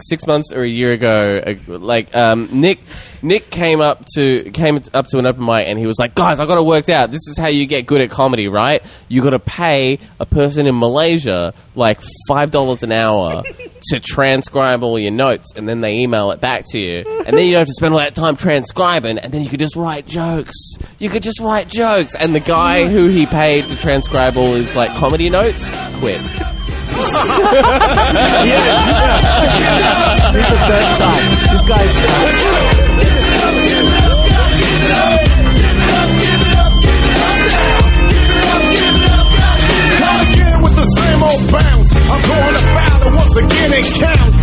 six months or a year ago, uh, like um, Nick, Nick came up to came up to an open mic and he was like, "Guys, I got it worked out. This is how you get good at comedy, right? You got to pay a person in Malaysia like five dollars an hour to transcribe all your notes, and then they email it back to you, and then you don't have to spend all that time transcribing, and then you could just write jokes. You could just write jokes." And the guy who he paid to transcribe all his like comedy notes quit. He's the best guy. This guy's. I'm going to once again count.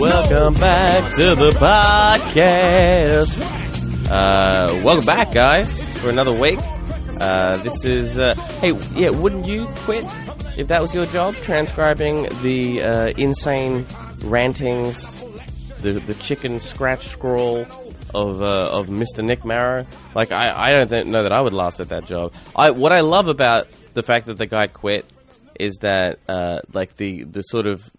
Welcome back to the podcast. Uh, welcome back, guys, for another week. Uh, this is uh, hey, yeah. Wouldn't you quit if that was your job, transcribing the uh, insane rantings, the the chicken scratch scroll of uh, of Mr. Nick Marrow? Like, I I don't think, know that I would last at that job. I what I love about the fact that the guy quit is that uh, like the the sort of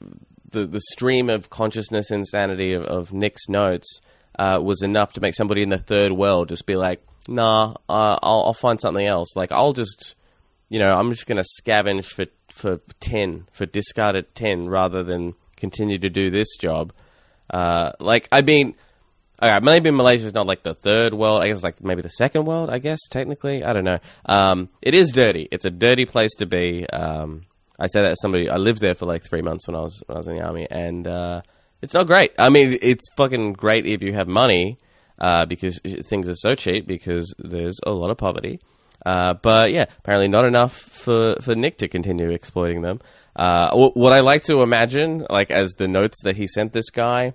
the the stream of consciousness insanity of, of Nick's notes uh, was enough to make somebody in the third world just be like, nah, uh, I'll, I'll find something else. Like I'll just, you know, I'm just gonna scavenge for for 10 for discarded 10 rather than continue to do this job. Uh, like I mean. Okay, maybe Malaysia's not like the third world. I guess like maybe the second world. I guess technically, I don't know. Um, it is dirty. It's a dirty place to be. Um, I say that as somebody. I lived there for like three months when I was when I was in the army, and uh, it's not great. I mean, it's fucking great if you have money uh, because things are so cheap because there's a lot of poverty. Uh, but yeah, apparently not enough for, for Nick to continue exploiting them. Uh, what I like to imagine, like as the notes that he sent this guy,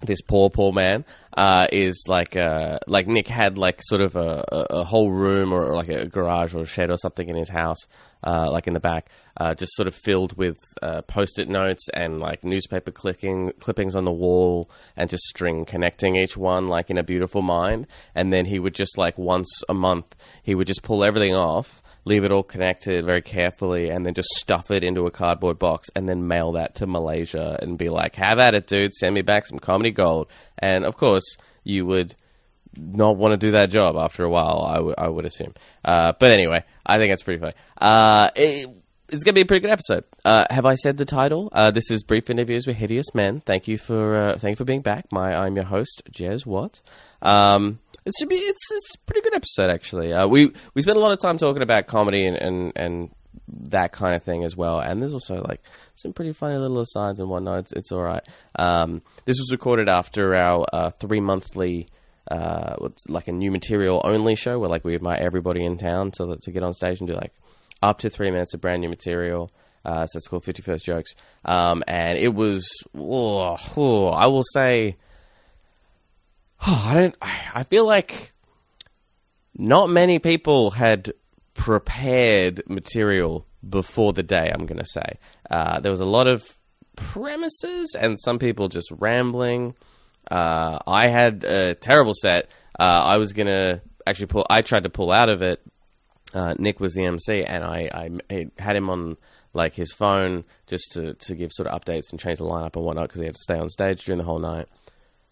this poor poor man uh, is like uh, like Nick had like sort of a, a, whole room or, or like a garage or a shed or something in his house, uh, like in the back, uh, just sort of filled with uh, post-it notes and like newspaper clicking clippings on the wall and just string connecting each one like in a beautiful mind. And then he would just like once a month he would just pull everything off leave it all connected very carefully, and then just stuff it into a cardboard box and then mail that to Malaysia and be like, have at it, dude, send me back some comedy gold. And of course, you would not want to do that job after a while, I, w- I would assume. Uh, but anyway, I think it's pretty funny. Uh, it, it's going to be a pretty good episode. Uh, have I said the title? Uh, this is Brief Interviews with Hideous Men. Thank you for uh, thank you for being back. My I'm your host, Jez Watt. Um, it should be it's it's a pretty good episode actually. Uh, we we spent a lot of time talking about comedy and, and and that kind of thing as well. And there's also like some pretty funny little asides and whatnot. It's, it's all right. Um, this was recorded after our uh, three monthly. Uh, what's like a new material only show where like we invite everybody in town to to get on stage and do like up to three minutes of brand new material. Uh, so it's called Fifty First Jokes, um, and it was. Oh, oh, I will say, oh, I don't. I feel like not many people had prepared material before the day. I'm going to say uh, there was a lot of premises and some people just rambling. Uh, I had a terrible set. Uh, I was going to actually pull. I tried to pull out of it. Uh, Nick was the MC, and I, I, had him on like his phone just to, to give sort of updates and change the lineup and whatnot because he had to stay on stage during the whole night.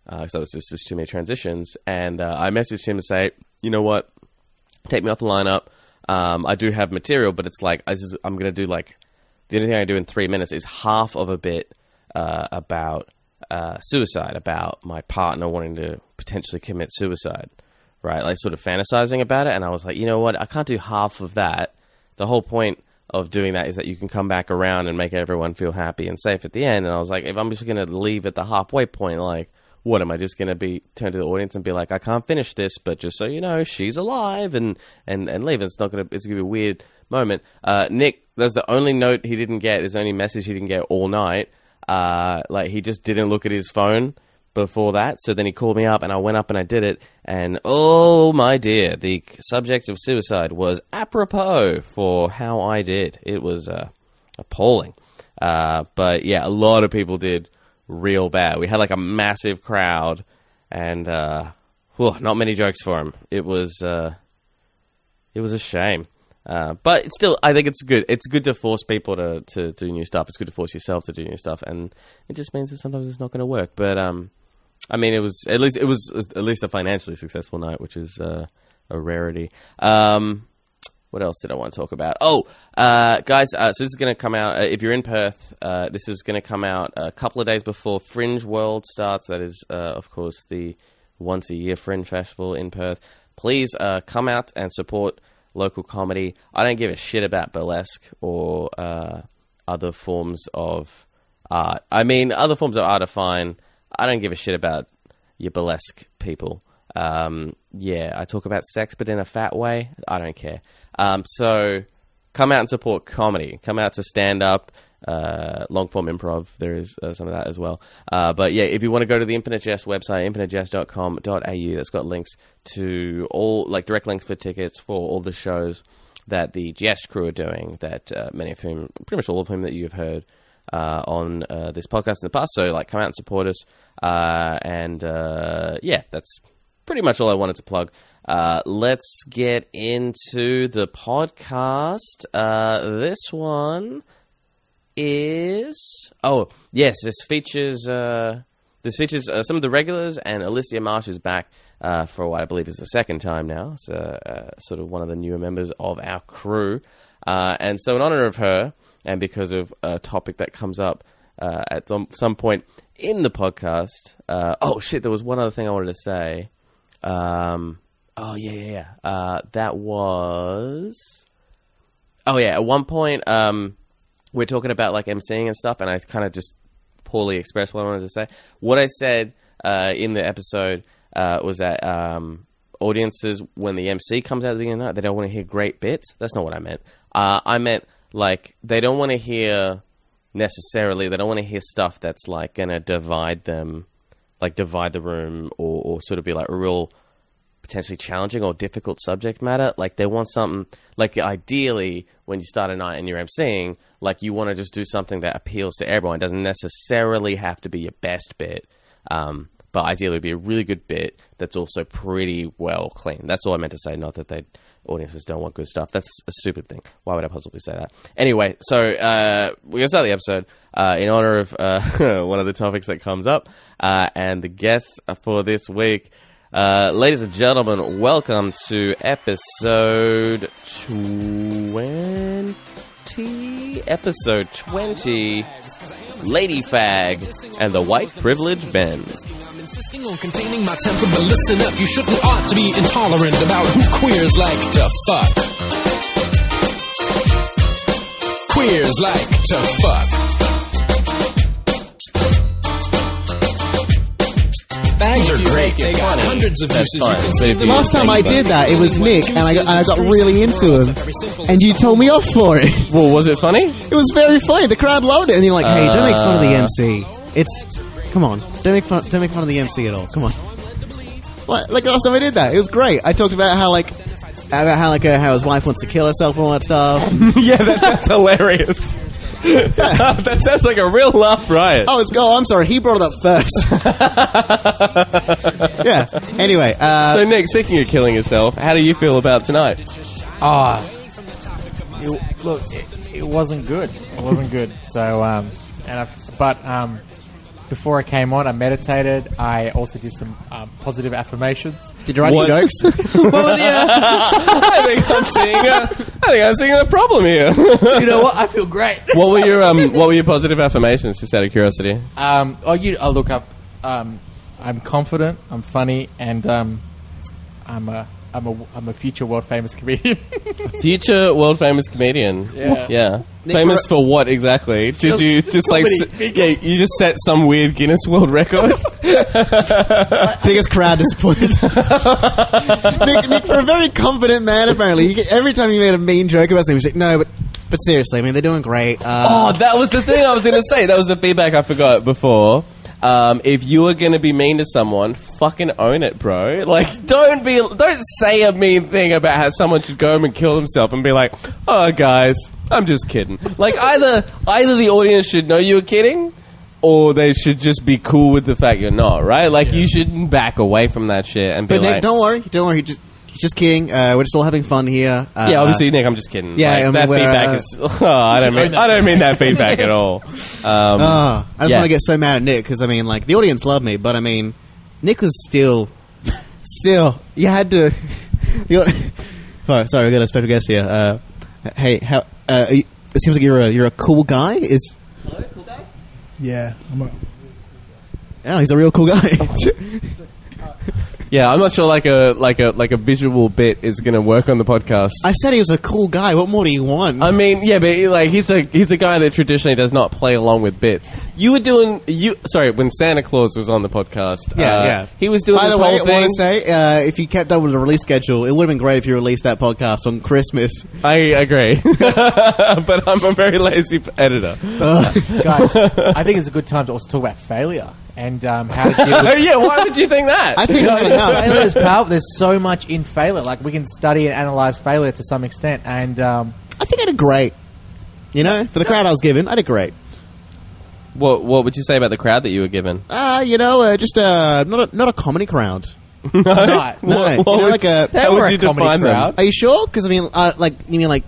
Uh, so it was just, just too many transitions. And uh, I messaged him to say, you know what, take me off the lineup. Um, I do have material, but it's like I I'm going to do like the only thing I do in three minutes is half of a bit uh, about uh, suicide, about my partner wanting to potentially commit suicide, right? Like sort of fantasizing about it. And I was like, you know what, I can't do half of that. The whole point of doing that is that you can come back around and make everyone feel happy and safe at the end. And I was like, if I'm just going to leave at the halfway point, like, what am I just going to be turn to the audience and be like, I can't finish this, but just so you know, she's alive and and and leave. It's not going to. It's going to be a weird moment. Uh, Nick, that's the only note he didn't get. Is the only message he didn't get all night. Uh, like he just didn't look at his phone before that. So then he called me up, and I went up and I did it. And oh my dear, the subject of suicide was apropos for how I did. It was uh, appalling. Uh, but yeah, a lot of people did real bad. We had like a massive crowd, and uh, whew, not many jokes for him. It was uh, it was a shame. Uh, but it's still, I think it's good. It's good to force people to, to do new stuff. It's good to force yourself to do new stuff, and it just means that sometimes it's not going to work. But um, I mean, it was at least it was at least a financially successful night, which is uh, a rarity. Um, what else did I want to talk about? Oh, uh, guys, uh, so this is going to come out. Uh, if you're in Perth, uh, this is going to come out a couple of days before Fringe World starts. That is, uh, of course, the once a year Fringe Festival in Perth. Please uh, come out and support local comedy. I don't give a shit about burlesque or other forms of art. I mean, other forms of art are fine. I don't give a shit about your burlesque people. Um, yeah, I talk about sex, but in a fat way. I don't care. Um, so come out and support comedy. Come out to stand up. Uh, long form improv, there is uh, some of that as well. Uh, but yeah, if you want to go to the Infinite Jest website, infinitejest.com.au, that's got links to all, like direct links for tickets for all the shows that the Jest crew are doing, that uh, many of whom, pretty much all of whom that you have heard uh, on uh, this podcast in the past. So, like, come out and support us. Uh, and uh, yeah, that's pretty much all I wanted to plug. Uh, let's get into the podcast. Uh, this one is oh yes, this features uh, this features uh, some of the regulars and Alicia Marsh is back uh, for what I believe is the second time now. So uh, sort of one of the newer members of our crew, and so in honor of her and because of a topic that comes up at some, some point in the podcast. Oh shit! There was one other thing I wanted to say. Um, oh yeah, yeah, yeah. Uh, that was. Oh yeah, at one point, um, we're talking about like emceeing and stuff, and I kind of just poorly expressed what I wanted to say. What I said uh, in the episode uh, was that um, audiences, when the MC comes out at the beginning of the night, they don't want to hear great bits. That's not what I meant. Uh, I meant like they don't want to hear necessarily. They don't want to hear stuff that's like to divide them, like divide the room, or, or sort of be like a real potentially challenging or difficult subject matter. Like they want something like ideally when you start a night and you're like you want to just do something that appeals to everyone. It doesn't necessarily have to be your best bit. Um, but ideally it'd be a really good bit that's also pretty well clean. That's all I meant to say, not that they audiences don't want good stuff. That's a stupid thing. Why would I possibly say that? Anyway, so uh, we're gonna start the episode uh, in honor of uh, one of the topics that comes up, uh, and the guests for this week. Uh, ladies and gentlemen, welcome to episode 20. Episode 20. Lady Fag and the White Privilege Ben. I'm insisting on containing my temper, but listen up, you shouldn't ought to be intolerant about who queers like to fuck. Queers like to fuck. Bags are great. They got hundreds of That's uses. fine. You can But see if them. Last time I did that, it was Nick, and I got, I got really into him, and you told me off for it. Well, was it funny? It was very funny. The crowd loved it, and you're like, "Hey, don't make fun of the MC. It's come on, don't make fun, don't make fun of the MC at all. Come on." Like, like last time I did that, it was great. I talked about how like about how like uh, how his wife wants to kill herself and all that stuff. yeah, that sounds hilarious. that sounds like a real laugh riot. oh, it's go. I'm sorry, he brought it up first. yeah. Anyway, uh, So, Nick, speaking of killing yourself, how do you feel about tonight? Ah, it, look, it, it wasn't good. It wasn't good. So, um, and I, but um, before I came on, I meditated. I also did some um, positive affirmations. did you write what- your jokes? well, yeah, I think I'm seeing a, I think I'm seeing a problem here. you know what? I feel great. what were your um, What were your positive affirmations? Just out of curiosity. Um, oh, you. I'll look up. Um, I'm confident. I'm funny, and um, I'm a. I'm a, I'm a future world famous comedian. Future world famous comedian. Yeah. Yeah. Nick, famous we're- for what exactly? Did Just- you just just, like s- yeah? You just set some weird Guinness World Record. Biggest crowd disappointed. Nick, Nick, for a very confident man, apparently, you get, every time you made a mean joke about something, he was like, "No, but but seriously, I mean, they're doing great." Uh, Oh, that was the thing I was going to say. That was the feedback I forgot before. Um, if you are going to be mean to someone, fucking own it, bro. Like, don't be, don't say a mean thing about how someone should go home and kill themselves and be like, "Oh, guys, I'm just kidding." Like, either either the audience should know you're kidding, or they should just be cool with the fact you're not. Right? Like, you shouldn't back away from that shit and be but Nick, like, don't worry, don't worry. He just just kidding. Uh, we're just all having fun here. Uh, yeah, obviously, Nick. I'm just kidding. yeah, Like, I mean, that we're, feedback uh, is. Oh, I don't mean. I don't mean that feedback at all. Um, Oh, I just Yeah. want to get so mad at Nick because I mean, like the audience loved me, but I mean, Nick was still, still. You had to. You, sorry, sorry, we got a special guest here. Uh, hey, how? Uh, are you, it seems like you're a you're a cool guy. Is Yeah, I'm a, oh, he's a real cool guy. Yeah, I'm not sure like a like a like a visual bit is going to work on the podcast. I said he was a cool guy. What more do you want? I mean, yeah, but he, like he's a he's a guy that traditionally does not play along with bits. You were doing you sorry when Santa Claus was on the podcast. yeah, uh, yeah. he was doing By this the way, whole I want thing. to say, uh, if you kept up with the release schedule, it would have been great if you released that podcast on Christmas. I agree, but I'm a very lazy editor. Guys, I think it's a good time to also talk about failure and um, how to deal with yeah, why would you think that? I think No, no, no, no. failure is powerful. There's so much in failure. Like we can study and analyze failure to some extent, and um, I think I did great. You know, for the crowd I was given, I did great. what what would you say about the crowd that you were given? Uh, you know, uh, just uh, not a, not a comedy crowd. tonight, No, What- you what know, would like a. They How were would a you comedy define them? crowd. Are you sure? Because I mean, uh, like you mean like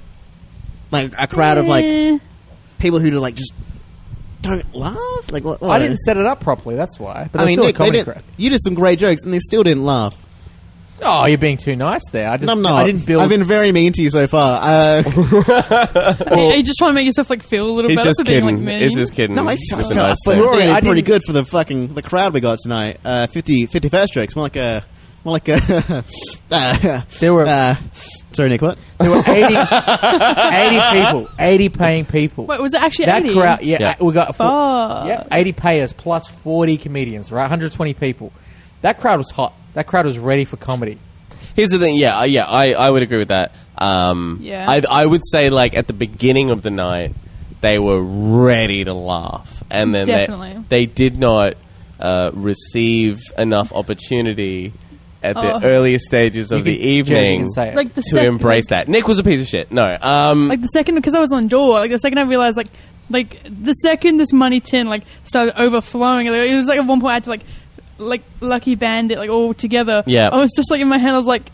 like a crowd of like Eh. people who like just don't laugh. Like what? what? I didn't set it up properly. That's why. But I I mean, still Nick, a they comedy didn't- crowd. you did some great jokes, and they still didn't laugh. Oh, you're being too nice there. I just I'm not. I didn't build. I've been very mean to you so far. Uh, are you just trying to make yourself like feel a little He's better just for being kidding. like mean? He's just kidding. no, I, I, With the felt, I nice felt thing. Rory, really I pretty didn't- good for the fucking the crowd we got tonight. Uh, 50, 50 first jokes, more like a more like a. uh, There were- uh, sorry, Nick. What? There were 80, 80 people, 80 paying people. Wait, was it actually that 80? crowd, yeah, Yeah. we got four, Fuck. yeah, 80 payers plus 40 comedians, right? 120 people. That crowd was hot. That crowd was ready for comedy. Here's the thing. Yeah, uh, yeah, I, I would agree with that. Um, Yeah. I, I would say like at the beginning of the night, they were ready to laugh, and then Definitely. they they did not uh, receive enough opportunity at the Oh. earliest stages of You the can- evening say it. Like the to sec- embrace that. Nick was a piece of shit. No, um, Like the second, because I was on door, Like the second I realized, like, like the second this money tin like started overflowing, like, it was like at one point I had to like, like Lucky Bandit like all together. Yeah. I was just like in my head, I was like,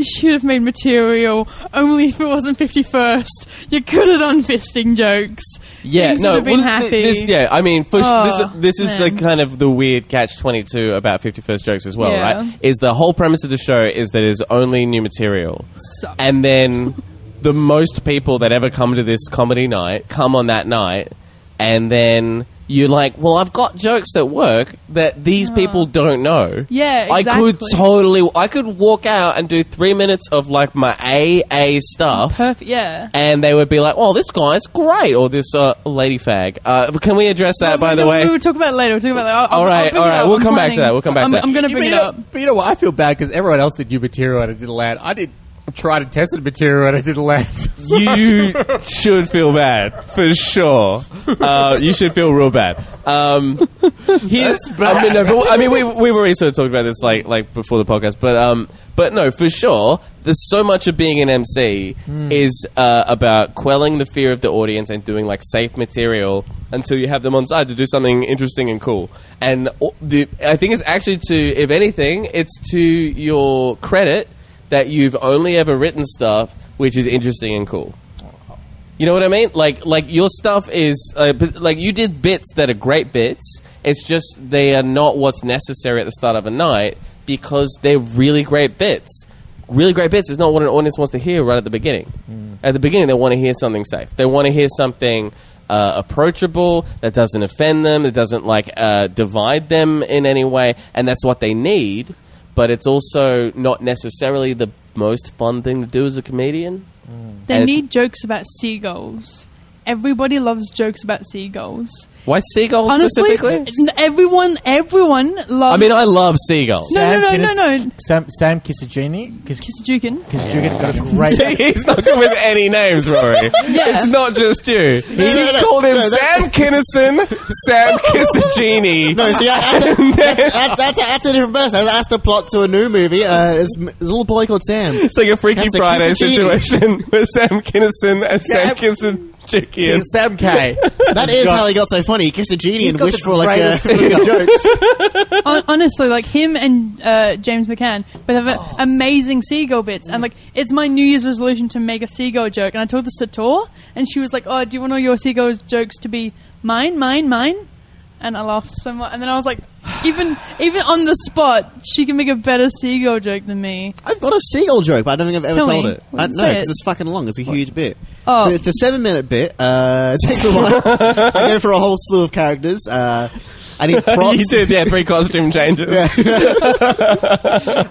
you should have made material only if it wasn't fifty first. You could have done fisting jokes. Yeah, Things no, would have been well, happy. This, yeah, I mean, for Oh, this, this is the kind of the weird catch twenty two about Fifty First Jokes as well, Yeah. right? Is the whole premise of the show is that it's only new material, Sucks. and then the most people that ever come to this comedy night come on that night, and then you're like, well, I've got jokes that work that these people don't know. Yeah, I could totally, I could walk out and do three minutes of like my AA stuff Perfect. Yeah. and they would be like, "Oh, this guy's great," or "This uh, lady fag." Uh, can we address that, by the we, way? we will talk about it later. We'll talk about it later. I'll, All I'll- I'll bring all it right. up. We'll I'm come back to planning- that. We'll come back to I'm, that. I'm going to bring it know, up. But you know what? I feel bad because everyone else did new material and it didn't land. I did try to test the material and it didn't land. you should feel bad for sure. Uh, you should feel real bad. Um, here's, I mean, no, but, I mean, we we've already sort of talked about this like like before the podcast, but um, but no, for sure. There's so much of being an MC is uh, about quelling the fear of the audience and doing like safe material until you have them on side to do something interesting and cool. And uh, the, I think it's actually to, if anything, it's to your credit that you've only ever written stuff which is interesting and cool. You know what I mean? Like, like your stuff is uh, like you did bits that are great bits. It's just they are not what's necessary at the start of a night because they're really great bits. Really great bits is not what an audience wants to hear right at the beginning. At the beginning, they want to hear something safe. They want to hear something uh, approachable that doesn't offend them, that doesn't like uh, divide them in any way, and that's what they need. But it's also not necessarily the most fun thing to do as a comedian. Mm. They And it's- need jokes about seagulls. Everybody loves jokes about seagulls. Why seagulls Honestly, specifically? everyone, everyone loves. I mean, I love seagulls. No, no, no, no, no. Sam, Sam Kisajini, Kis- Kisajukin. Kisajugin got a great. He's not good with any names, Rory. Yeah. It's not just you. He no, no, called him no, Sam Kinison, Sam Kissagini. No, see, that's a, that's, that's, a, that's a different person. That's the plot to a new movie. Uh, there's, there's a little boy called Sam. It's like a Freaky That's Friday Kissagini. situation with Sam Kinison and Sam Yeah. Logic, Ian. Sam K. That is got- how he got so funny. He kissed a genie and wished for like a, greatest seagull jokes. Hon- honestly, like him and uh, James McCann both have a- amazing seagull bits, and like it's my New Year's resolution to make a seagull joke. And I told this to Tor, and she was like, "Oh, do you want all your seagull jokes to be mine, mine, mine?" And I laughed so much. And then I was like, even even on the spot, she can make a better seagull joke than me. I've got a seagull joke, but I don't think I've ever Tell told me. it. Well, I, no, say because it. it's fucking long. It's a huge bit. Oh. So it's a seven minute bit. Uh, it takes a while. I go for a whole slew of characters. Uh, I need props. you did, yeah, three costume changes.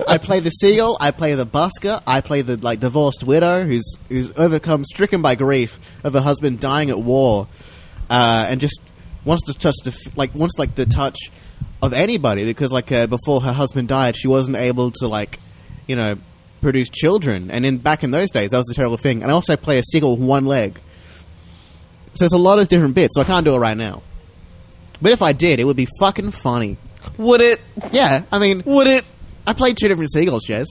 I play the seagull. I play the busker. I play the like divorced widow who's who's overcome, stricken by grief of her husband dying at war, uh, and just wants to touch the like wants like the touch of anybody because like uh, before her husband died, she wasn't able to like you know produce children, and in back in those days that was a terrible thing. And I also play a seagull with one leg. So there's a lot of different bits, so I can't do it right now. But if I did, it would be fucking funny. Would it? Yeah, I mean, Would it? I played two different seagulls, Jez.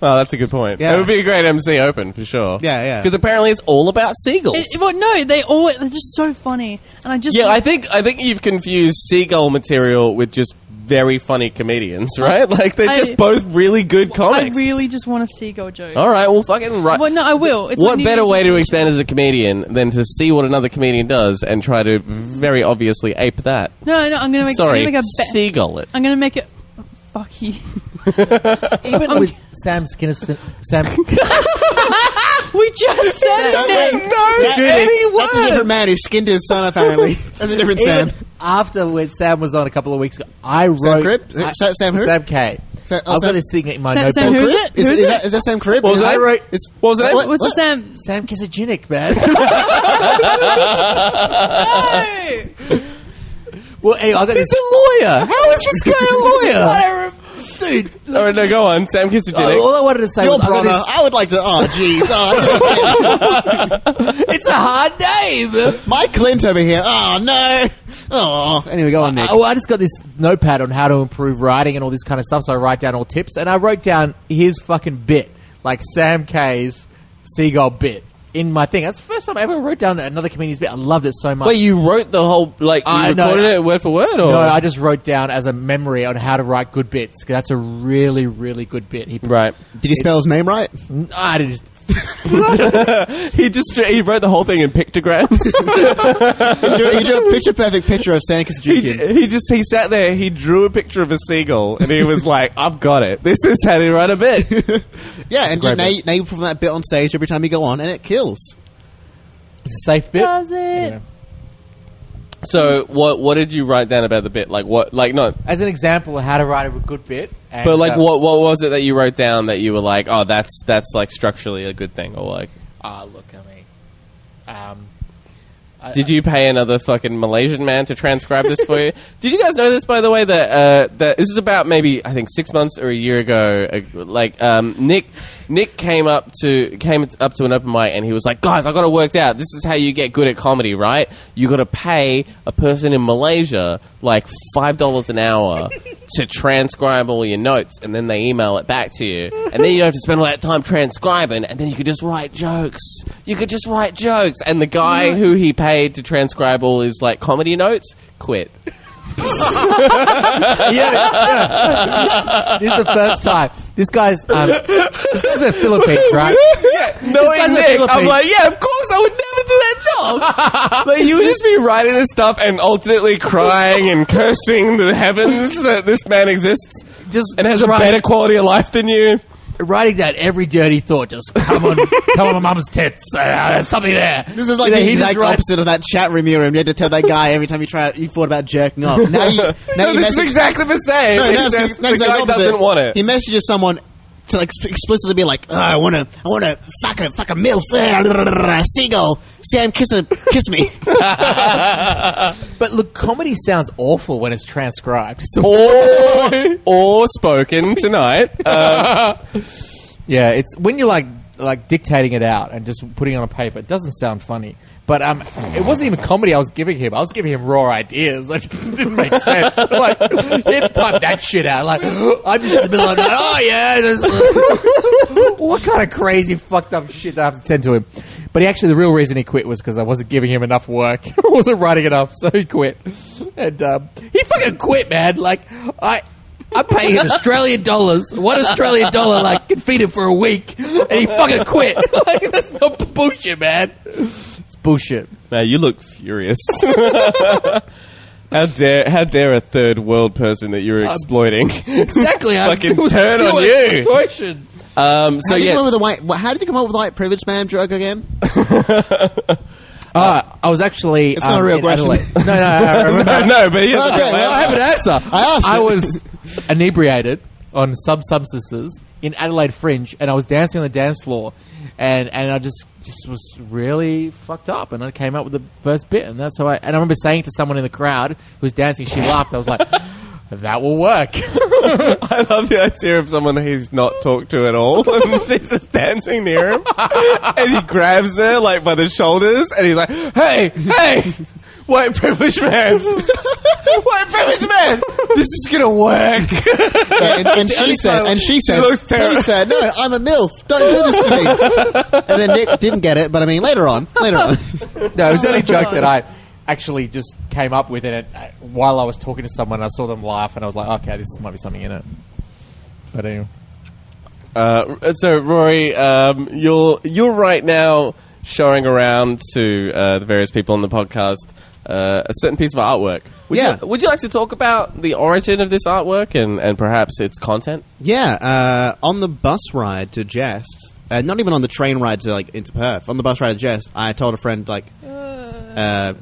Oh, that's a good point. Yeah. It would be a great MC Open for sure. Yeah, yeah. Because apparently it's all about seagulls. It, well, no, they all they're just so funny, and I just yeah, I think I think you've confused seagull material with just very funny comedians, right? Like they're I- just both really good comics. I comics. really just want a seagull joke. All right, well, fucking right. Well, no, I will. It's my what New better Year's way to resolution. expand as a comedian than to see what another comedian does and try to very obviously ape that? No, no, I'm gonna make. Sorry, I'm gonna make a be- seagull it. I'm gonna make it. Fuck you. Even with Sam Skinner, Sam. We just said it. That's, any that's a different man who skinned his son, apparently. That's a different Sam. Even after when Sam was on a couple of weeks ago, I wrote Sam Cribb? I- Sam- Sam who? Sam K. Sam- oh, I've Sam- got this thing in my Sam- notebook. Sam who is it? Is, Who is, is that, it? is that Sam Cribb? What was Is that? I wrote, is, What was that? What- What's what? the Sam? Sam Kisaginic, man. No. well, anyway, I got He's this. a lawyer. How is this guy a lawyer? Dude, All right, no, go on. Sam Kisaginic. Uh, all I wanted to say Your was I got brother. this- I would like to. Oh, jeez. Oh, it's a hard name. Mike Clint over here. Oh, no. Oh. Anyway, go on, Nick. I, I just got this notepad on how to improve writing and all this kind of stuff, so I write down all tips, and I wrote down his fucking bit, like Sam K's seagull bit, in my thing. That's the first time I ever wrote down another comedian's bit. I loved it so much. Wait, you wrote the whole like you Uh, no, recorded I- it word for word, or no, I just wrote down as a memory on how to write good bits. 'cause that's a really, really good bit. He, right? Did he spell his name right? I just He just he wrote the whole thing in pictograms. he, drew, he drew a picture perfect picture of Sam he, Kazuki. he just he sat there. He drew a picture of a seagull, and he was like, "I've got it. This is how to write a bit." Yeah, and you, Great now, bit. you, now you perform that bit on stage every time you go on, and it kills. it's a safe bit. Does it? So what what did you write down about the bit? Like what? Like not. As an example of how to write a good bit. And, But like, uh, what what was it that you wrote down that you were like, oh, that's that's like structurally a good thing, or like, Ah, look, I mean, um, I- did you pay another fucking Malaysian man to transcribe this for you? Did you guys know this, by the way? That uh, that this is about maybe I think six months or a year ago. Uh, like um, Nick Nick came up to came up to an open mic and he was like, guys, I got it worked out. This is how you get good at comedy, right? You got to pay a person in Malaysia like five dollars an hour to transcribe all your notes, and then they email it back to you, and then you don't have to spend all that time transcribing, and then you could just write jokes. You could just write jokes, and the guy who he paid to transcribe all his like comedy notes quit. Yeah, yeah. this is the first time. This guy's um, this guy's the Philippines, right? Knowing guy's Nick, I'm like, yeah, of course, I would never do that job. like, you would just be writing this stuff and alternately crying and cursing the heavens that this man exists Just and has a better quality of life than you. Writing down every dirty thought. Just come on, come on, my mum's tits. Uh, there's something there. This is like You know, the he just exact writes- opposite of that chat room you're in. You had to tell that guy every time you try you thought about jerking off. Now you, now No, you this is message- exactly the same. No, no, It's it's- no, the it's like guy opposite. doesn't want it. He messages someone to like sp- explicitly be like, oh, "I want to, I want to fuck a fuck a milf, uh, seagull, Sam, kiss a kiss me." But look, comedy sounds awful when it's transcribed. So, or, or spoken tonight. Uh, yeah, it's when you're like like dictating it out and just putting it on a paper. It doesn't sound funny. But um, it wasn't even comedy I was giving him. I was giving him raw ideas. Just didn't make sense. like, to type that shit out. Like, I'm just in the middle of night. Oh, yeah. what kind of crazy, fucked up shit do I have to send to him? But he actually, the real reason he quit was because I wasn't giving him enough work. I wasn't writing enough, so he quit. And um, he fucking quit, man. Like, I. I'm paying him Australian dollars. One Australian dollar, like, can feed him for a week, and he fucking quit. like, that's not bullshit, man. It's bullshit. Now you look furious. how dare how dare a third world person that you're exploiting? Exactly. I- Fucking it was turn on pure you. exploitation. um, so how did you yeah, come up with the white? wha- How did you come up with the white privilege man joke again? Uh, I was actually. It's not a real question. Adelaide- No, no, I remember. no, but he has Okay, a well, I have an answer. I asked I it. was inebriated on some substances in Adelaide Fringe, and I was dancing on the dance floor, and and I just just was really fucked up, and I came up with the first bit, and that's how I. And I remember saying to someone in the crowd who was dancing, she laughed. I was like. That will work. I love the idea of someone he's not talked to at all, and she's just dancing near him, and he grabs her like by the shoulders, and he's like, "Hey, hey, white privileged man, white privileged man, this is gonna work." Yeah, and, and she said, and she said, looks terrible. he said, no, I'm a milf. Don't do this to me. And then Nick didn't get it, but I mean, later on, later on. No, it was only Oh, joke that I actually just came up with, it, uh, while I was talking to someone, I saw them laugh, and I was like, okay, this might be something in it. But anyway. Uh, so Rory, um, you're you're right now showing around to uh, the various people on the podcast uh, a certain piece of artwork. Would Yeah. You, would you like to talk about the origin of this artwork and, and perhaps its content? Yeah, uh, on the bus ride to Jest, uh, not even on the train ride to like into Perth. On the bus ride to Jest, I told a friend like, uh,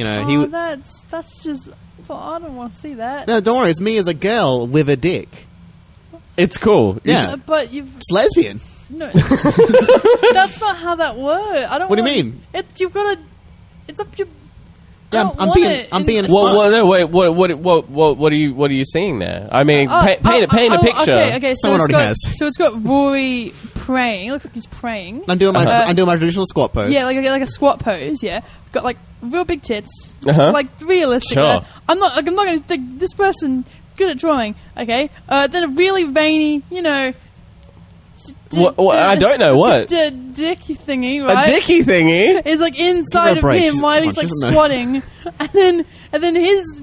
you know, he. oh, w- that's that's just. Well, I don't want to see that. no, don't worry. It's me as a girl with a dick. It's cool. Yeah. Uh, but you've It's lesbian. no. that's not how that works. I don't. What do you want- mean? It's you've got to. It's up to. Yeah, I I'm- don't I'm want being- it I'm in- being Well, well, no, wait. What, what, what, what, what are you, what are you seeing there? I mean, Oh, pa- paint, oh, paint oh, a picture. Okay, okay. So Someone it's already got, has. So it's got Rory praying. It looks like he's praying. I'm doing my Uh, I'm doing my traditional squat pose. Yeah, like a, like a squat pose. Yeah, got like real big tits, Uh-huh. like realistic. Sure. Uh, I'm not. Like, I'm not going to think this person good at drawing. Okay, uh, then a really veiny, you know. d- What- what- d- I don't know, what? d- dicky thingy, A dicky thingy. is like inside of break. him She's- while he's like she doesn't know. squatting, and then and then his,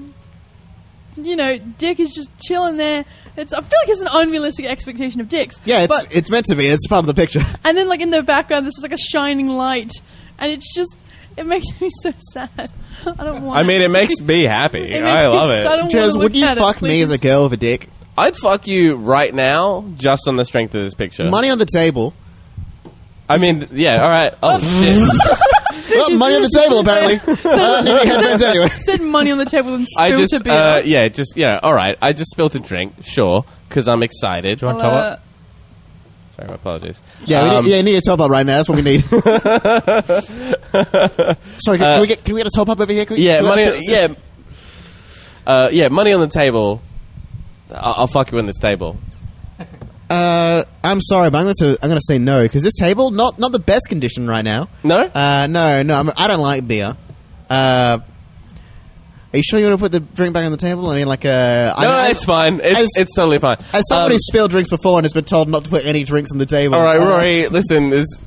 you know, dick is just chilling there. It's I feel like it's an unrealistic expectation of dicks. yeah. It's but it's meant to be. It's part of the picture. and then like in the background, this is like a shining light, and it's just it makes me so sad. I don't want. I mean, it makes me happy. It makes I me love so- I it. don't Jez, wanna would you at it, fuck me as a girl with a dick? I'd fuck you right now just on the strength of this picture. Money on the table. I mean, yeah, all right. Oh, oh. shit. Well, money on the table apparently. uh, need any headphones anyway. Said money on the table and I spilled just, a beer. uh, yeah, just, yeah, all right. I just spilled a drink, sure, because I'm excited. Do you want I'll, top uh, Sorry, my apologies. Yeah, we Um, need, yeah, need a top up right now. That's what we need. Sorry, can, can we get can we get a top up over here? Can we, Yeah, can we- money. so- so- yeah, uh, yeah, money on the table. I'll, I'll fuck you on this table. Uh, I'm sorry, but I'm going to I'm going to say no because this table not not the best condition right now. No, Uh, no, no, I'm, I don't like beer. Uh, are you sure you want to put the drink back on the table? I mean, like, uh, no, I, it's fine. It's as- it's totally fine. As someone Um, who's spilled drinks before and has been told not to put any drinks on the table. All right, Rory. Listen, there's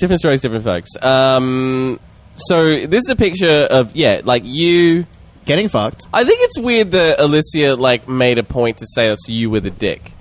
different stories, different folks. Um, so this is a picture of yeah, like you. getting fucked. I think it's weird that Alicia like made a point to say that's you with a dick.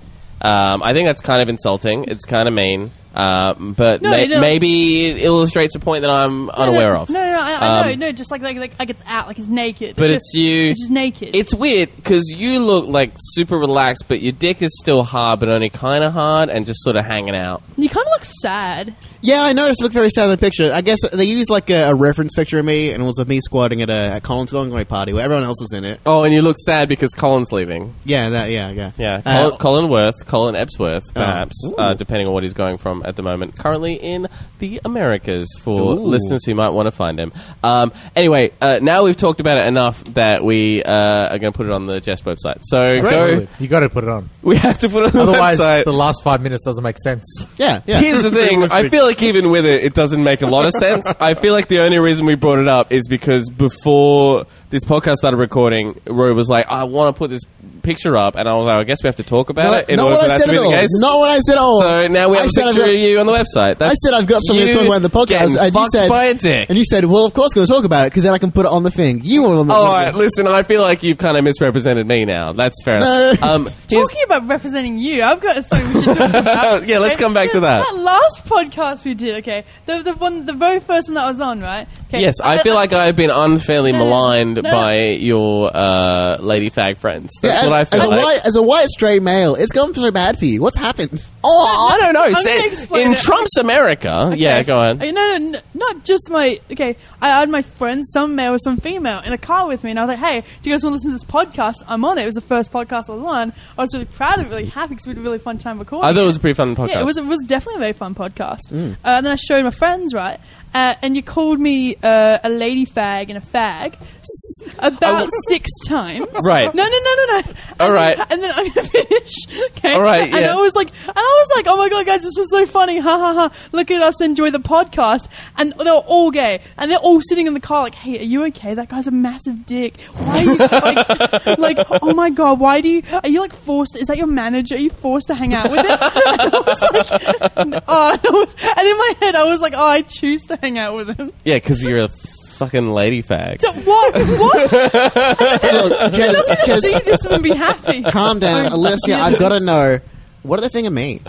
Um, I think that's kind of insulting. It's kind of mean. Um, but No, may- no. maybe it illustrates a point that I'm unaware no, of. No, no, no, I, I know, Um, no, just like like like, like it's out, like he's naked. But just- it's you. It's just naked. It's weird because you look like super relaxed, but your dick is still hard, but only kind of hard, and just sort of hanging out. you kind of look sad. Yeah, I noticed. It looked very sad in the picture. I guess they used like a, a reference picture of me, and it was of me squatting at a at Colin's going away party where everyone else was in it. Oh, and you look sad because Colin's leaving. Yeah, that. Yeah, yeah, Yeah, Uh, Colin, Colin Worth, Colin Epsworth, perhaps, Ooh. uh, depending on what he's going from at the moment. Currently in the Americas for Ooh. listeners who might want to find find him. Um, anyway, uh, now we've talked about it enough that we uh, are going to put it on the Jest website. So go. You got to put it on. We have to put it on the Otherwise, website. the last five minutes doesn't make sense. Yeah, yeah. Here's the thing. I feel like even with it, it doesn't make a lot of sense. I feel like the only reason we brought it up is because before this podcast started recording, Roy was like, "I want to put this picture up," and I was like, "I guess we have to talk about Not, it in not order what for I that said to be at the all. case." Not what I said at all. So now we have I a said picture got- of you on the website. I said I've got something to talk about in the podcast, and you said, by a dick. and you said, "Well, of course, we're going to talk about it because then I can put it on the thing." You were on the. Oh, all right, listen, I feel like you've kind of misrepresented me now. That's fair enough. No. Um, here's- Talking about representing you, I've got something we should talk about. Yeah, let's Okay? come back to that. That last podcast we did, okay, the the one, the very first one that I was on, right? Okay. yes, I feel like I've been unfairly No, no, maligned no. by your uh, lady fag friends. That's Yeah, as, what I feel as a like. white as a white straight male, it's gone so bad for you. What's happened? Oh, I don't know. I'm Say- in it. Trump's America, yeah, go on. No, no, no, not just my. Okay, I had my friends, some male, or some female, in a car with me, and I was like, "Hey, do you guys want to listen to this podcast? I'm on it. It was the first podcast I was on. I was really proud of it, really happy because we had a really fun time recording. I thought it was a pretty fun podcast. Yeah, it was. It was definitely a very fun podcast. Uh, and then I showed my friends, right? Uh, and you called me uh, a lady fag and a fag s- about six times. Right. No, no, no, no, no. All and right. Then, and then I'm gonna finish. Okay. All right, And yeah. I was like, and I was like, oh my god, guys, this is so funny. Ha ha ha. Look at us enjoy the podcast. And they were all gay. And they're all sitting in the car like, hey, are you okay? That guy's a massive dick. Why are you like, like oh my god, why do you, are you like forced, is that your manager? Are you forced to hang out with him? And I was like, oh, and, I was, and in my head, I was like, oh, I choose to hang out with him. yeah, because you're a fucking lady fag. So what? What? Look, I'm Jez, not gonna Jez, see this and then be happy. calm down, Alicia. I've got to know what do they think of me?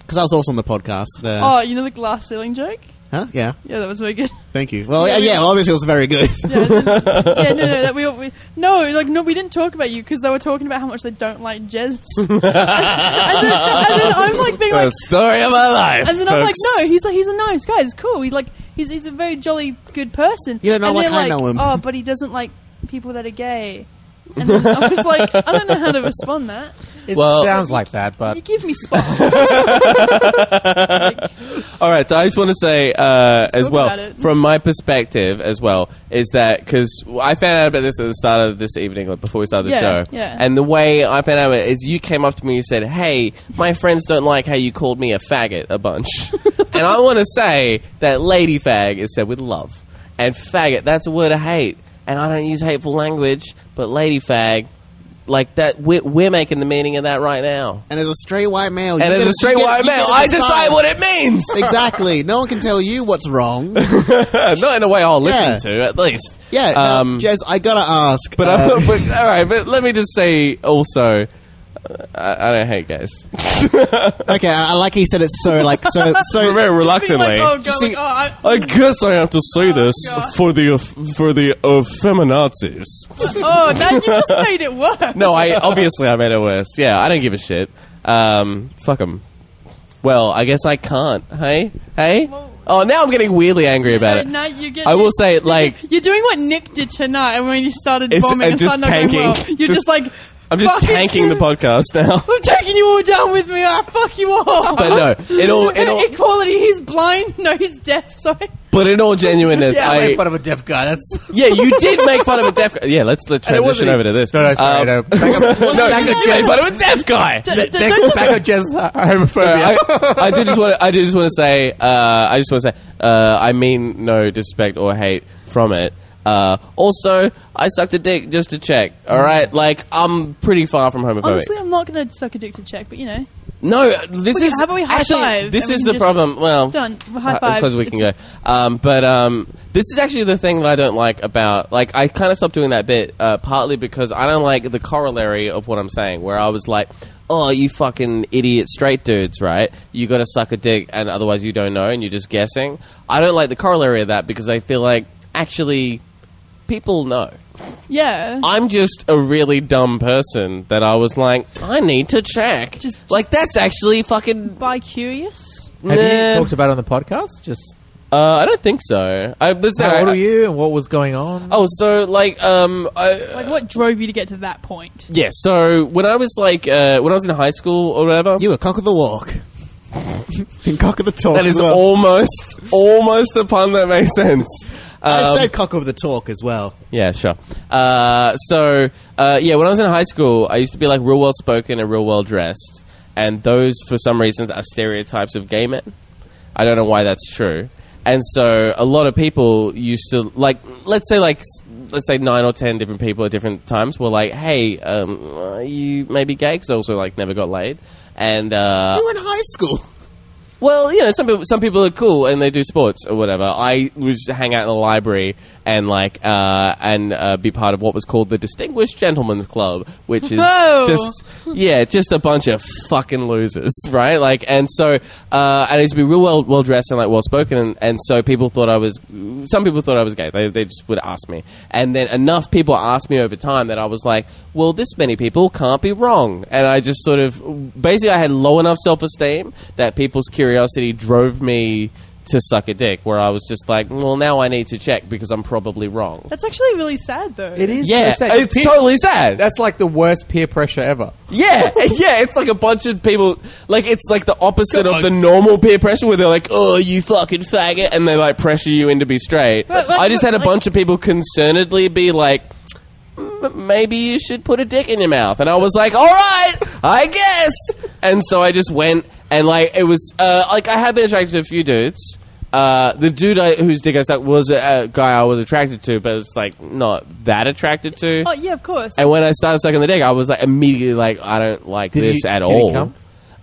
Because I was also on the podcast. Uh, Oh, you know the glass ceiling joke? Huh? Yeah. Yeah, that was very good. Thank you. Well, Yeah, yeah, we- yeah obviously it was very good. Yeah, yeah, no, no, that we, we no, like no, we didn't talk about you because they were talking about how much they don't like Jez. and, then, and then I'm like being like, the story of my life. and then I'm like, no, he's like, he's a nice guy. He's cool. He's like, he's he's a very jolly, good person. You don't know and like they're I know him. Oh, but he doesn't like people that are gay. And then I was like, I don't know how to respond that. It Well- sounds like that, but You give me spot. All right, so I just want to say uh, as well, from my perspective as well, is that because I found out about this at the start of this evening, like before we started the Yeah, show, yeah. and the way I found out about it is you came up to me and you said, "Hey, my friends don't like how you called me a faggot a bunch," and I want to say that lady fag is said with love, and faggot that's a word I hate, and I don't use hateful language, but lady fag. Like that, we're, we're making the meaning of that right now. and as a straight white male, you And as a straight white male, I decide what it means. exactly. No one can tell you what's wrong. Not in a way I'll listen to, at least. Yeah, now, Um, Jez, I gotta ask. but, uh, but all right. But let me just say also, uh, I, I don't hate gays. okay, I, I like he said it so like so so. Very reluctantly. like, oh, God, See- like, oh, I, I guess I have to say this God. for the for the feminazis. oh, now you just made it worse. no, I obviously I made it worse. Yeah, I don't give a shit. Um, fuck them. Well, I guess I can't. Hey, hey. Oh, now I'm getting weirdly angry about it. Now you get, I will say, like, You're doing what Nick did tonight and when you started It's- bombing and just started not going well. You're Just- just, like, I'm just fucking- tanking the podcast now. I'm taking you all down with me. I fuck you all. But no, in all, in all, Equality. He's blind. No, he's deaf. Sorry. but in all genuineness, yeah, I I made fun of a deaf guy. That's Yeah, you did make fun of a deaf guy. Yeah, let's, let's it transition wasn't- over to this. No, no, sorry, Um, no. Back up, no, back you up, made Jez. fun of a deaf guy. D- Back, d- don't just. back up Jez's uh, homophobia. I, I did just want to. I did just want to say. Uh, I just want to say. Uh, I mean no disrespect or hate from it. Uh, also, I sucked a dick just to check. All right, like I'm pretty far from homophobic. Honestly, I'm not going to suck a dick to check, but you know, no, this Okay, is how about we high actually five this is the problem. Well, done. High uh, five. as close as we can It's- go. Um, but um, this is actually the thing that I don't like about. Like, I kind of stopped doing that bit uh, partly because I don't like the corollary of what I'm saying, where I was like. Oh, you fucking idiot straight dudes, right? You gotta suck a dick and otherwise you don't know and you're just guessing. I don't like the corollary of that because I feel like actually people know. Yeah. I'm just a really dumb person that I was like, I need to check. Just- like that's actually fucking. By curious. Have Nah. you talked about it on the podcast? Just Uh, I don't think so. I, this, how I- old are you and what was going on? Oh, so like, um, I, Like, what drove you to get to that point? yeah. So when I was like, uh, when I was in high school or whatever, You were cock of the walk. and cock of the talk. that as well. almost, almost a pun that makes sense. I Um, said cock over the talk as well. Yeah, sure. Uh, so, uh, yeah, when I was in high school, I used to be like real well spoken and real well dressed, and those, for some reasons, are stereotypes of gay men. I don't know why that's true. And so, a lot of people used to like, let's say, like, s- let's say nine or ten different people at different times were like, "Hey, um, are you maybe gay?" Because I also like never got laid, and uh, You were in high school. Well, you know, some people some people are cool and they do sports or whatever. I just hang out in the library and like uh, and uh, be part of what was called the Distinguished Gentlemen's Club, which is Whoa. just yeah, just a bunch of fucking losers, right? Like, and so uh, and I used to be real well well dressed and like well spoken, and, and so people thought I was. Some people thought I was gay. They they just would ask me, and then enough people asked me over time that I was like, well, this many people can't be wrong, and I just sort of basically I had low enough self esteem that people's curiosity drove me to suck a dick, where I was just like, well, now I need to check because I'm probably wrong. That's actually really sad, though. It is. Yeah, so sad. it's Peer- totally sad. That's like the worst peer pressure ever. Yeah, yeah, it's like a bunch of people. Like it's like the opposite of the normal peer pressure, where they're like, "Oh, you fucking faggot," and they like pressure you into be straight. But- but- I just had a like- bunch of people concernedly be like. "M- Maybe you should put a dick in your mouth, and I was like, "All right, I guess." And so I just went, and like it was uh, like I had been attracted to a few dudes. Uh, the dude I, whose dick I sucked was a, a guy I was attracted to, but it's like not that attracted to. Oh yeah, of course. And when I started sucking the dick, I was like immediately like, I don't like Did this you- at did he all. come?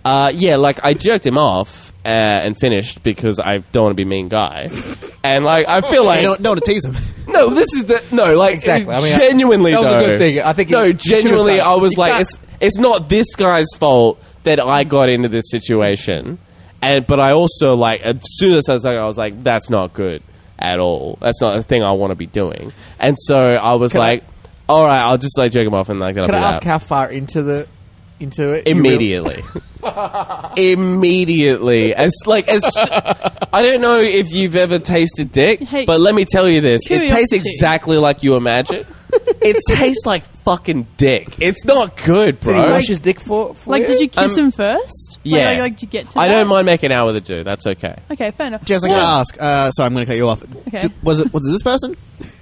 Uh, yeah, like I jerked him off uh, and finished because I don't want to be a mean guy, and like I feel like You don't, don't want to tease him. no, this is the no, like Exactly. I mean, genuinely that was a though, good thing. I think you- no, you should have genuinely, done it. I was You like, can't- it's it's not this guy's fault that I got into this situation, and but I also like as soon as I was like, I was like, that's not good at all. That's not a thing I want to be doing, and so I was Can I- like, all right, I'll just like jerk him off and like that'll Can I ask that. how far into the into it? immediately. Immediately. As like as i don't know if you've ever tasted dick Hey, but let me tell you this. It tastes exactly like you imagine it tastes like fucking dick it's not good Did he bro wash his dick for? for like, you? did you kiss Um, him first? Yeah Like, like, did you get to? i that? don't mind making out with a dude that's okay Okay, fair enough. Jess, I gotta ask. Uh, sorry, I'm going to cut you off. Okay. D- was it was it this person?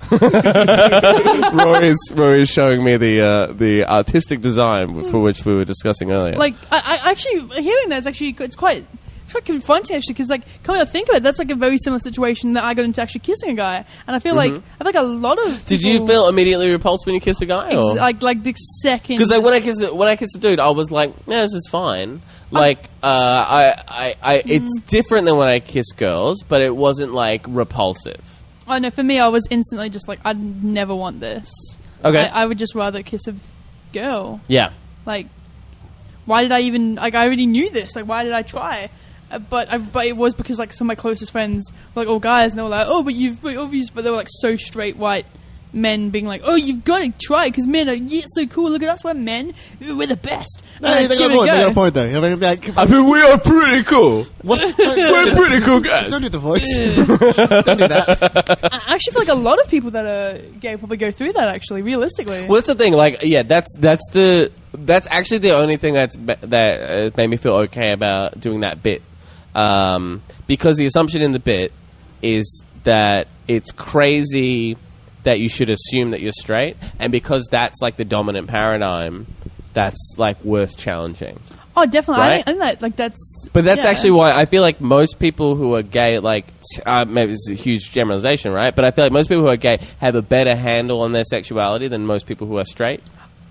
rory's rory's showing me the uh, the artistic design for which we were discussing earlier Like, I, I actually hearing that is actually it's quite. It's quite confronting actually because like coming to think of it, that's like a very similar situation that I got into actually kissing a guy, and I feel like I feel like a lot of Mm-hmm. did you feel immediately repulsed when you kissed a guy ex- or? like like the second Because like when I kissed a- when I kissed a dude, I was like, "Yeah, this is fine." Like, uh, I, I, I, it's Mm. different than when I kiss girls, but it wasn't like repulsive. Oh no, for me, I was instantly just like, I'd never want this. Okay. I, I would just rather kiss a girl. Yeah, Like, why did I even like? I already knew this. Like, why did I try? Uh, but I, but it was because like some of my closest friends were like all guys, and they were like, oh, but you've but obvious, but they were like so straight white men being like, oh, you've got to try because men are yeah so cool. Look at us, we're men, we're the best. No, And they give got a it point. They got a point though. I mean, like, I mean, we are pretty cool. what's, don't, We're don't, pretty cool guys. don't do the voice. don't do that. I actually feel like a lot of people that are gay probably go through that. Actually, realistically, Well, that's the thing. Like, yeah, that's that's the that's actually the only thing that's that uh, made me feel okay about doing that bit, um, because the assumption in the bit is that it's crazy that you should assume that you're straight, and because that's like the dominant paradigm, that's like worth challenging. oh, definitely. I Right? think, I think that like that's. But that's yeah. actually why I feel like most people who are gay, like uh, maybe it's a huge generalization, right? But I feel like most people who are gay have a better handle on their sexuality than most people who are straight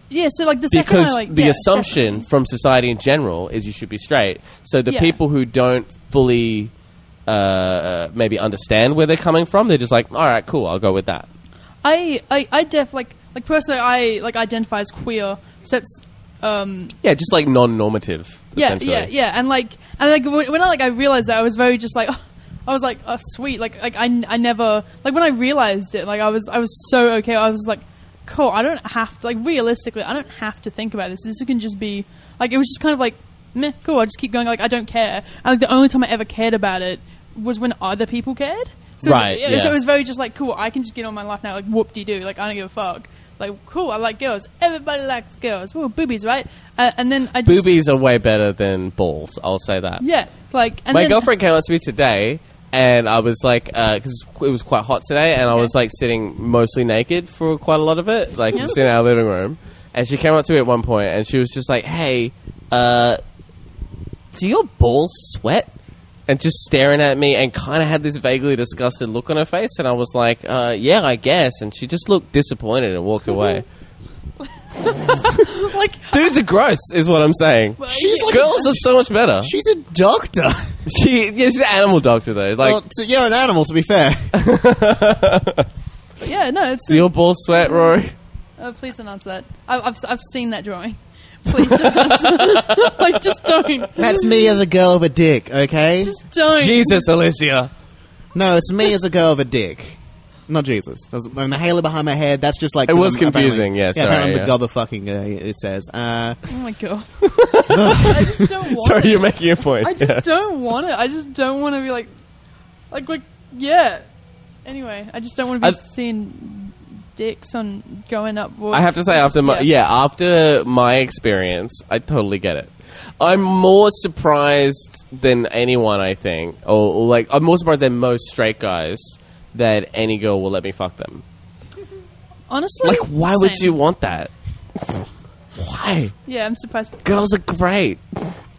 Yeah, so like the second because I, like, the yeah, assumption definitely. from society in general is you should be straight. So the Yeah. people who don't fully uh, uh, maybe understand where they're coming from, they're just like, all right, cool, I'll go with that. I, I, I def like like personally I like identify as queer. So it's um Yeah, just like non-normative. yeah essentially. yeah yeah and like and like when when I like I realized that I was very just like I was like oh sweet like like I, I never like when I realized it like I was I was so okay I was like cool I don't have to like realistically I don't have to think about this this can just be like it was just kind of like meh cool I just keep going like I don't care and like the only time I ever cared about it was when other people cared so Right, it, so yeah. it was very just like cool I can just get on my life now like whoop de doo like I don't give a fuck like cool I like girls everybody likes girls well boobies right uh, and then I just Boobies are way better than balls. I'll say that. yeah, like and My then, girlfriend came up to me today and I was like, because it was quite hot today, and I was like sitting mostly naked for quite a lot of it, like Yeah. just in our living room. And she came up to me at one point, and she was just like, "Hey, uh, do your balls sweat?" And just staring at me, and kind of had this vaguely disgusted look on her face, and I was like, uh, "Yeah, I guess." And she just looked disappointed and walked away. like Dudes are gross, is what I'm saying. She's like Girls are so much better. She's a doctor. She, yeah, she's an animal doctor though. Like, well, so you're an animal, to be fair. yeah, no, it's do your balls sweat, Rory? Uh, please don't answer that. I, I've I've seen that drawing. Please don't answer. like, just don't. That's me as a girl with a dick, okay? Just don't. Jesus, Alicia. No, it's me as a girl with a dick. Not Jesus. That's, and the halo behind my head, that's just like... It was I'm- apparently- confusing, yeah, sorry, apparently yeah. the god of fucking, uh, it says. Uh, Oh my god. I just don't want Sorry, it. you're making a point. I just Yeah. don't want it. I just don't want to be like, like, like, yeah. Anyway, I just don't want to be I- seeing dicks on going up. I have to say, after my yeah. after my experience, I totally get it. I'm more surprised than anyone, I think, or, or like I'm more surprised than most straight guys that any girl will let me fuck them. Honestly, Like, why would same. you want that? Why? Yeah, I'm surprised. Girls are great,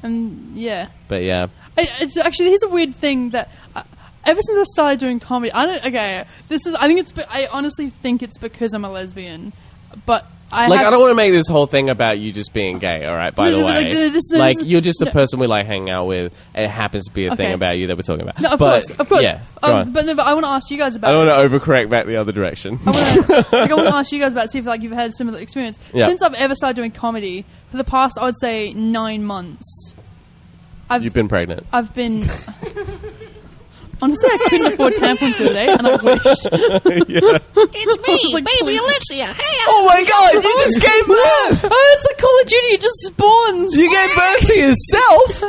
Um, yeah. but yeah, I, it's actually here's a weird thing that ever since I started doing comedy, I don't. Okay, this is. I think it's. be- I honestly think it's because I'm a lesbian, but I like have, I don't want to make this whole thing about you just being gay. All right, by No, the no, but, way, like, this- this- like you're just a person we like hanging out with, and it happens to be a thing Okay. about you that we're talking about. No, of But, course, of course. Yeah, go um, but no, but I want to ask you guys about. I don't want to overcorrect back the other direction. I want to like, I want to ask you guys about see if like you've had a similar experience Yeah. since I've ever started doing comedy for the past I would say nine months. I've You've been pregnant. I've been. Honestly, I couldn't afford tampons today, and I wished. It's me, like, baby please. Alexia. Hey, Oh my god, you just gave birth! Oh, it's like Call of Duty. It just spawns. You gave birth to yourself?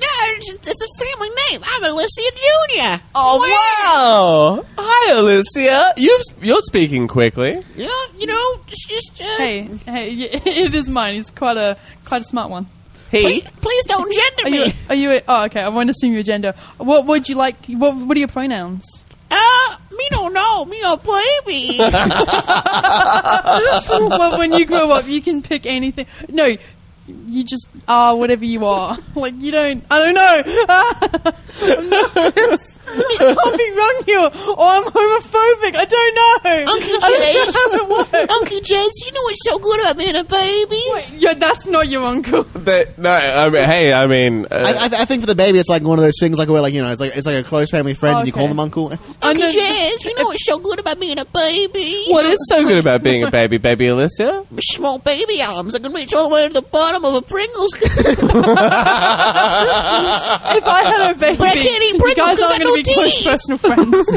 no, it's, it's a family name. I'm Alicia Junior. Oh wow! Hi, Alicia. You you're speaking quickly. Yeah, you know, it's just. Uh, Hey, hey, it is mine. He's quite a quite a smart one. He. please don't gender Are you? me. Are you? A, oh, okay. I won't assume your gender. What would you like? What What are your pronouns? Uh, me don't know. Me a baby. well, when you grow up, you can pick anything. No, you just are whatever you are. Like you don't. I don't know. I'm nervous. I'll be wrong here, or I'm homophobic. I don't know. Uncle I don't know how it works. Uncle Jez, you know what's so good about being a baby? Wait, yeah, that's not your uncle. That, no, I mean, hey, I mean, uh, I, I, I think for the baby, it's like one of those things, like where, like you know, it's like it's like a close family friend, and you Okay. call them uncle. I Uncle know- Jez, you know what's so good about being a baby? what is so good about being a baby, baby Alicia? Small baby arms. I can reach all the way to the bottom of a Pringles. If I had a baby, But I can't eat you Pringles guys 'cause aren't I going to be got close personal friends.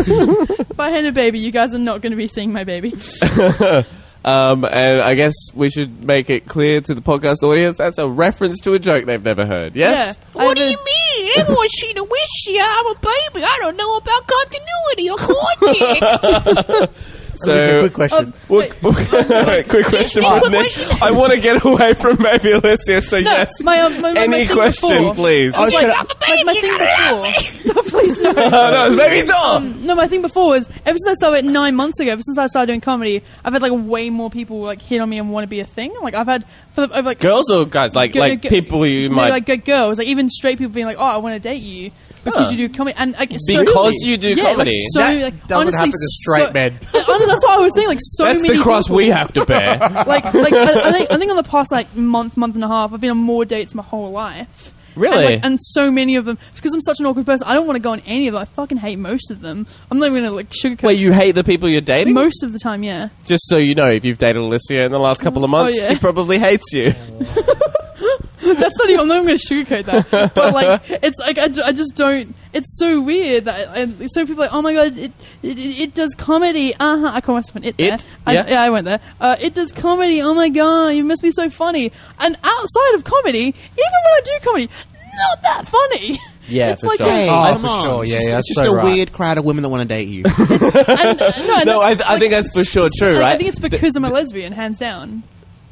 if I had a baby, you guys are not going to be seeing my baby. Um, and I guess we should make it clear to the podcast audience that's a reference to a joke they've never heard. Yes. Yeah. What do have you mean? Everyone's seen a wish. Yeah, I'm a baby. I don't know about continuity or context. So, quick question. Um, Well, quick question Quick for Nick. question. I want to get away from baby Alicia, so No, yes. my, um, my, my, Any my thing question, before- please. I was Like, gonna- I'm a like my baby. thing You gotta before. no, please no. Oh, no, it's baby Tom! Um, no, my thing before was ever since I started nine months ago, ever since I started doing comedy, I've had like way more people like hit on me and want to be a thing. Like I've had for the, over, like Girls or guys? Like, G- like g- people you no, might. like good girls, like even straight people being like, "Oh, I want to date you because Huh. you do comedy." And like it's so, Because you do yeah, comedy. Like, so That like, doesn't honestly, happen to straight so- men. I mean, that's what I was thinking. Like so that's many the cross people- we have to bear. Like, like I, I think I think on the past like month, month and a half, I've been on more dates my whole life. Really? And, like, and so many of them because I'm such an awkward person. I don't want to go on any of them. I fucking hate most of them. I'm not even gonna like sugarcoat. Wait, you hate the people you're dating? most of the time, yeah. Just so you know, if you've dated Alicia in the last couple of oh, months, yeah. she probably hates you. That's not even. I'm not even going to sugarcoat that. But like, it's like I, I just don't. It's so weird that and so people are like, oh my god, it it, it does comedy. Uh huh. I call myself an it. There. It? I, Yeah. yeah, I went there. Uh, it does comedy. Oh my god, you must be so funny. And outside of comedy, even when I do comedy, not that funny. Yeah, It's for like sure. a- Hey, Oh, come for on. sure. It's Yeah, just, yeah, it's that's just so a right. weird crowd of women that want to date you. And, uh, no, No, I, that's- I think that's for sure true, I- right? I think it's because I'm a lesbian, hands down.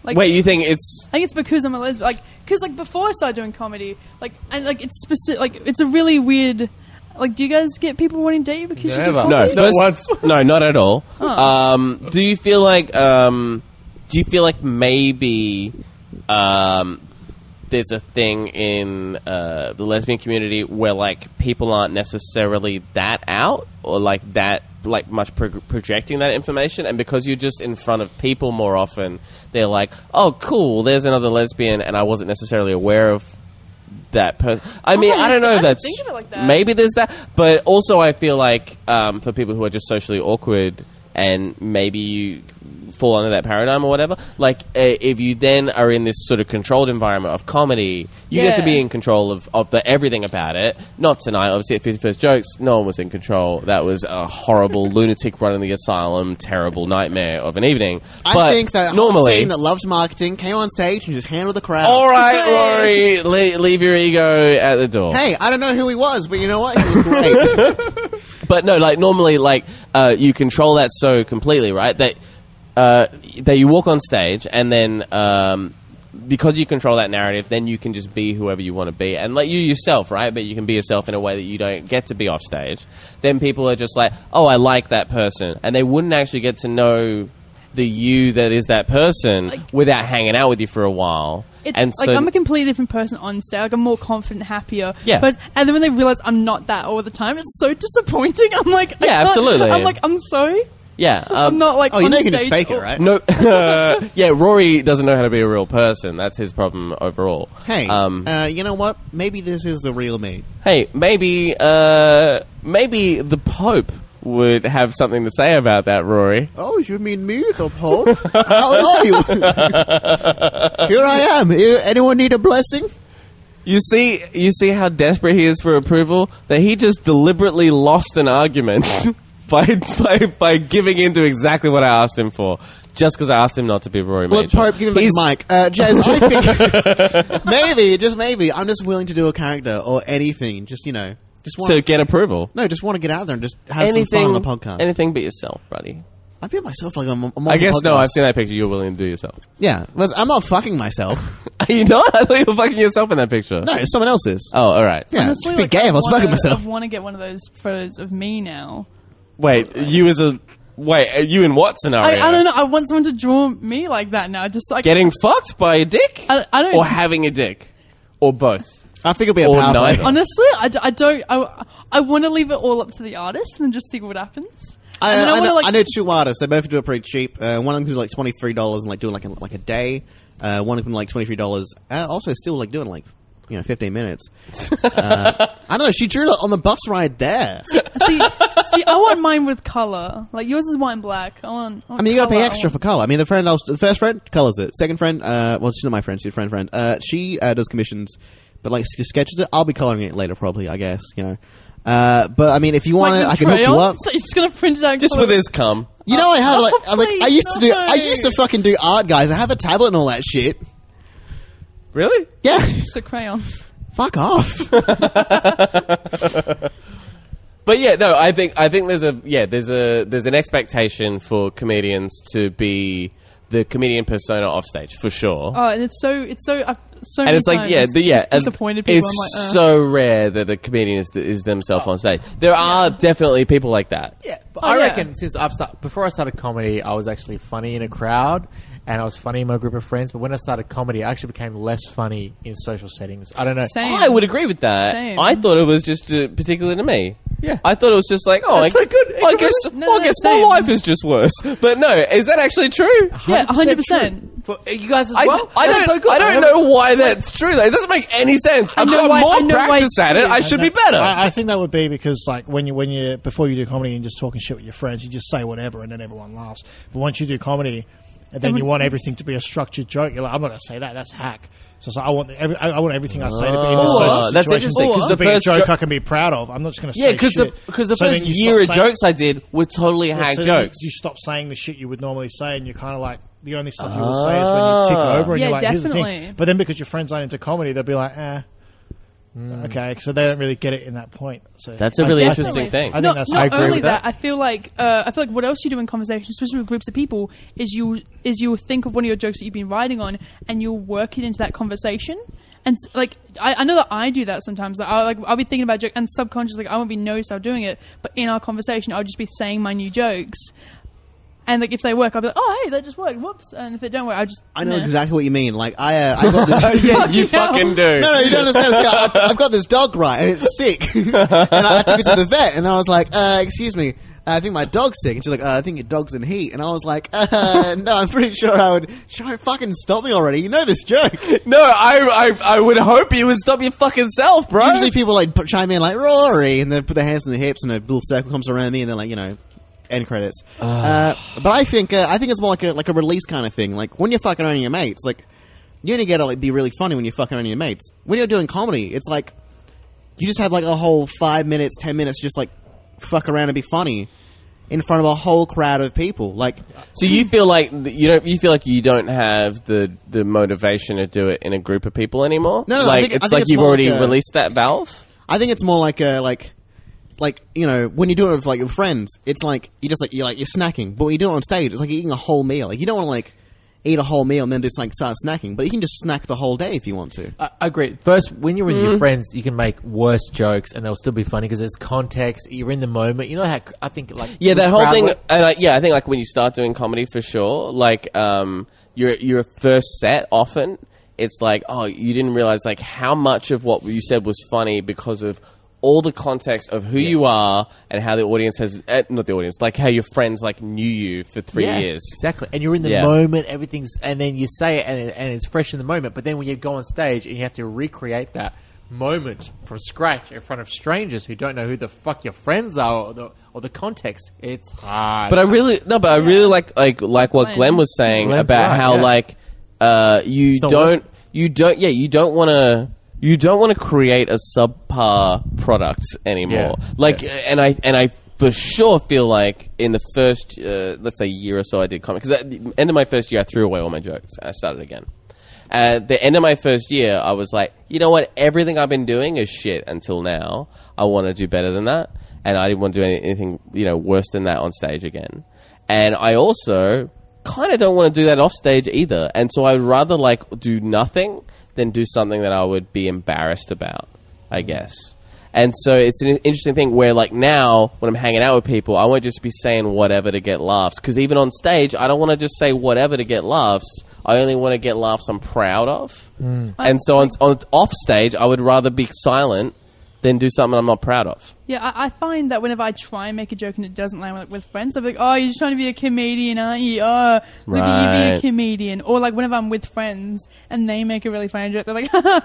Like, Wait, you think it's I think it's because I'm a lesbian. Like, because like before I started doing comedy, like, and like it's specific. Like, it's a really weird. Like, do you guys get people wanting to date you because you do Never. No, comedy? Not once. no, not at all. Um, do you feel like um, do you feel like maybe um, there's a thing in uh, the lesbian community where like people aren't necessarily that out or like that like much pro- projecting that information and because you're just in front of people more often they're like oh cool there's another lesbian and i wasn't necessarily aware of that person i mean i don't know if that's think of it like that. maybe there's that but also i feel like um, for people who are just socially awkward and maybe you fall under that paradigm or whatever like uh, if you then are in this sort of controlled environment of comedy you get to Yeah. be in control of, of the everything about it not tonight obviously at 51st jokes no one was in control that was a horrible lunatic running the asylum terrible nightmare of an evening I but think that normally whole team that loves marketing came on stage and just handled the crowd. all right rory le- leave your ego at the door Hey, I don't know who he was, but you know what? He was great. But no, like normally, like uh, you control that so completely, right? That uh, that you walk on stage and then. Um, because you control that narrative, then you can just be whoever you want to be, and like you yourself, right? But you can be yourself in a way that you don't get to be off stage. Then people are just like, "Oh, I like that person," and they wouldn't actually get to know the you that is that person Like- without hanging out with you for a while. It's and like so, I'm a completely different person on stage. Like I'm more confident, happier. Yeah. But, and then when they realize I'm not that all the time, it's so disappointing. I'm like, Yeah, absolutely. I'm like, I'm sorry. Yeah, um, I'm not like. oh, you on know you can just stage fake it, right? No, yeah, Rory doesn't know how to be a real person. That's his problem overall. Hey, um, uh, you know what? Maybe this is the real me. hey, maybe, uh, maybe the Pope would have something to say about that, Rory. Oh, you mean me, the Pope? How are you? Here I am. Anyone need a blessing? You see, you see how desperate he is for approval that he just deliberately lost an argument by, by by giving in to exactly what I asked him for, just because I asked him not to be Rory. Well, Major. Pope, give him He's- the mic. Uh, Jazz, I think maybe, just maybe, I'm just willing to do a character or anything. Just you know, just want to get approval. no, just want to get out there and just have Anything, some fun on the podcast. anything but yourself, buddy. I feel myself like I'm. I'm on I the guess no. podcast. I've seen that picture. You're willing to do yourself. Yeah, listen, I'm not fucking myself. Are you not? I thought you were fucking yourself in that picture. No, someone else is. Oh, all right. Yeah, Honestly, it'd be like, gay if I was wanna, fucking myself. I want to get one of those photos of me now. Wait, you as a wait, are you in what I, scenario? I don't know. I want someone to draw me like that now. Just like Getting fucked by a dick, I, I don't. or having a dick, or both. I think it'll be a Or power play. neither. Honestly, I, d- I don't. I, I want to leave it all up to the artist and then just see what happens. I, And then I, wanna, know, like, I know two artists. They both do it pretty cheap. Uh, one of them do like twenty three dollars and like doing like a, like a day. Uh, one of them like twenty three dollars. Uh, also, still like doing like you know fifteen minutes. uh, I don't know. She drew it on the bus ride there. see, see, I want mine with color. Like yours is white and black. I want. I, I mean, you gotta pay extra for color. I mean, the friend I was, the first friend colors it. Second friend, uh, well, she's not my friend. She's a friend friend. Uh, she uh, does commissions, but like she sketches it. I'll be coloring it later, probably. I guess you know. Uh, but I mean, if you want it, I can hook you up. So you're just gonna print it out. Just color with his cum. You know, I have Oh, like, I'm like I please, used to do. I used to fucking do art, guys. I have a tablet and all that shit. Really? Yeah, So crayons. fuck off. But yeah, no, I think I think there's a yeah there's a there's an expectation for comedians to be the comedian persona off stage for sure. Oh, and it's so it's so uh, so. and many it's like yeah, the, yeah, disappointed people. It's I'm like, uh. so rare that a comedian is, is themselves on stage. There are definitely people like that. Yeah, but Oh, I yeah. reckon since I've start, before I started comedy, I was actually funny in a crowd, and I was funny in my group of friends. But when I started comedy, I actually became less funny in social settings. I don't know. Same. I would agree with that. Same. I thought it was just uh, particular to me. Yeah. I thought it was just like, oh, That's I, so good. I guess, No, well, I no, guess same. my life is just worse. But no, is that actually true? yeah, 100% hundred percent. true. For you guys as I, well. I That's don't, so good. I don't never- know why that's true. Like, it doesn't make any sense. I've know got why- I more know why practice it's at it. true. I should be better. I, I think that would be because, like, when you when you before you do comedy and just talking shit with your friends, you just say whatever and then everyone laughs. But once you do comedy, and then you want everything to be a structured joke, you're like, I'm not going to say that. That's hack. So it's like, I want every, I I want everything I say to be in this Oh, social that's situation interesting, 'cause to the be a first joke jo- I can be proud of. I'm not just going to yeah, say because the shit. because the So then first you year of stop saying- jokes I did were totally Yeah, hack so then jokes. You stop saying the shit you would normally say, and you're kind of like the only stuff you will say is when you tick Ah. over, and Yeah, you're like, "Here's the definitely. thing." But then because your friends aren't into comedy, they'll be like, "Eh, Hmm. okay," so they don't really get it in that point. So That's a really I- interesting thing. I think not that's. not I agree only with that, that. I feel like uh, I feel like what else you do in conversation, especially with groups of people, is you is you'll think of one of your jokes that you've been writing on, and you'll work it into that conversation, And like I, I know that I do that sometimes. Like, I'll, like I'll be thinking about a joke, and subconsciously, like, I won't be noticed I'm doing it. But in our conversation, I'll just be saying my new jokes. And like if they work, I'll be like, "Oh, hey, that just worked. Whoops!" And if it don't work, I'll just I know meh. exactly what you mean. Like I, uh, I got this. yeah, you fucking do. No, no, you don't understand. Scott. I've, I've got this dog, right, and it's sick. and I took it to the vet, and I was like, uh, "Excuse me, I think my dog's sick." And she's like, uh, "I think your dog's in heat." And I was like, uh, "No, I'm pretty sure I would." Try fucking stop me already. You know this joke. No, I, I, I would hope you would stop your fucking self, bro. Usually people like put, chime in like Rory, and they put their hands on their hips, and a little circle comes around me, and they're like, you know, end credits. Uh, but I think uh, I think it's more like a like a release kind of thing. Like when you're fucking around your mates, like you only get to like be really funny when you're fucking around your mates. When you're doing comedy, it's like you just have like a whole five minutes, ten minutes, just like fuck around and be funny in front of a whole crowd of people. Like So you feel like you don't you feel like you don't have the the motivation to do it in a group of people anymore. No, no, I like think- I it's think like it's you've already like a- released that valve. I think it's more like a like like you know when you do it with like your friends, it's like you just like you're like you're snacking. But when you do it on stage, it's like you're eating a whole meal. Like you don't want to like eat a whole meal and then just like start snacking. But you can just snack the whole day if you want to. I I agree. First, when you're with your friends, you can make worse jokes and they'll still be funny because there's context. You're in the moment. You know how I think like Yeah, that whole crowd thing, work- and I, yeah, I think like when you start doing comedy for sure, like um, your your first set often, it's like oh, you didn't realize like how much of what you said was funny because of all the context of who you are and how the audience has uh, not the audience, like how your friends like knew you for three Yeah, years. exactly. And you're in the Yeah. moment. Everything's and then you say it and, and it's fresh in the moment. But then when you go on stage and you have to recreate that moment from scratch in front of strangers who don't know who the fuck your friends are or the or the context, it's hard. But I really no, but I really like like like what Glenn. Glenn was saying Glenn's about right, how yeah. like uh you not don't worth you don't yeah you don't want to you don't want to create a subpar product anymore. Yeah. Like and I and I for sure feel like in the first uh, let's say year or so I did comedy because at the end of my first year I threw away all my jokes and I started again. At the end of my first year, I was like, you know what? Everything I've been doing is shit until now. I want to do better than that, and I didn't want to do anything, you know, worse than that on stage again. And I also kind of don't want to do that off stage either. And so I'd rather like do nothing than do something that I would be embarrassed about. I mm-hmm. guess. And so it's an interesting thing where, like, now when I'm hanging out with people, I won't just be saying whatever to get laughs. Because even on stage, I don't want to just say whatever to get laughs. I only want to get laughs I'm proud of. Mm. And so on, on off stage, I would rather be silent than do something I'm not proud of. Yeah, I, I find that whenever I try and make a joke and it doesn't land with, with friends, I'm like, "Oh, you're just trying to be a comedian, aren't you? Oh, look at you be Right. a comedian." Or like whenever I'm with friends and they make a really funny joke, they're like, "Oh,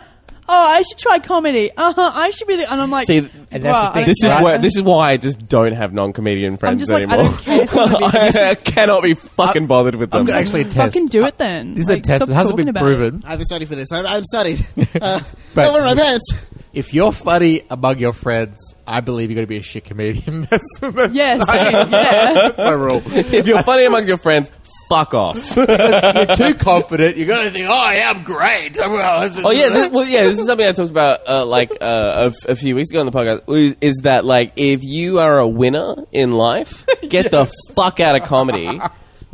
I should try comedy. Uh huh. I should be." The-. And I'm like, See, And that's the thing. This is care." why this is why I just don't have non-comedian friends just like, I anymore. don't care I'm gonna I cannot be fucking bothered with I'm them. gonna actually test. Fucking do it then. This is Like, a test. It hasn't been about it. proven. I haven't studied for this. I haven't studied. Uh, But- over my pants. If you're funny among your friends, I believe you're going to be a shit comedian. that's, that's, Yeah, same. Yeah. that's my rule. if you're funny among your friends, fuck off. you're too confident. You're going to think, "Oh, yeah, I'm great." Oh yeah, this, well yeah. This is something I talked about uh, like uh, a, f- a few weeks ago on the podcast. Is, is that like if you are a winner in life, get the fuck out of comedy.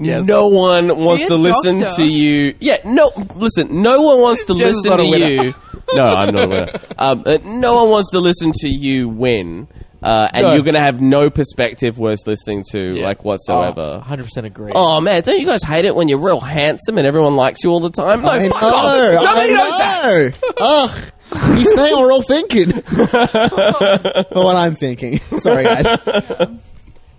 No one wants to listen doctor. to you. Yeah, no. Listen, no one wants to Jez listen not a to winner. you. No, I'm not a winner. Um, uh, no one wants to listen to you win, uh, and No. you're going to have no perspective worth listening to, like whatsoever. 100 percent agree. Oh man, don't you guys hate it when you're real handsome and everyone likes you all the time? No, I fuck know. off. Nobody I knows that. know. Ugh. He's saying what we're all thinking. but what I'm thinking. Sorry, guys.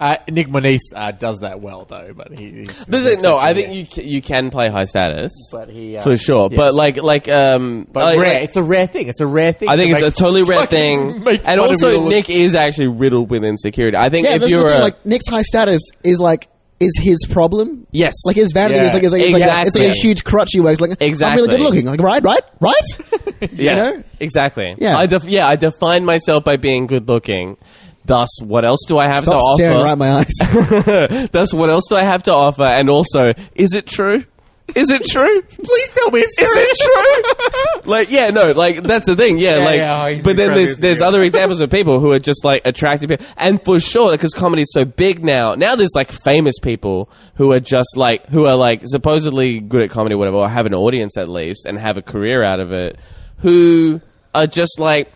Uh, Nick Moniz uh, does that well, though. But he, he's This is, no, I think you ca- you can play high status But he, uh, for sure. yeah. But like like um, But like- rare. like- It's a rare thing. It's a rare thing. I think to it's a make- totally rare fucking thing. make And of also, all the- Nick is actually riddled with insecurity. I think Yeah, if that's the you're thing. a, Like Nick's high status is like is his problem. yes, Like his vanity Yeah. is like, is like, it's like, it's like a Exactly. huge crutch he wears. Like exactly. I'm Exactly. really good looking. Like right, right, right. yeah, know? exactly. Yeah. I def- yeah, I define myself by being good looking. Thus, what else do I have Stop to staring offer? right in my eyes. Thus, what else do I have to offer? And also, is it true? Is it true? Please tell me it's true. Is it true? like, yeah, no, like that's the thing, yeah, Yeah, like. yeah, he's but then incredibly there's there's insecure. other examples of people who are just like attractive people, and for sure, because comedy is so big now. Now there's like famous people who are just like who are like supposedly good at comedy, or whatever, or have an audience at least, and have a career out of it. who are just like,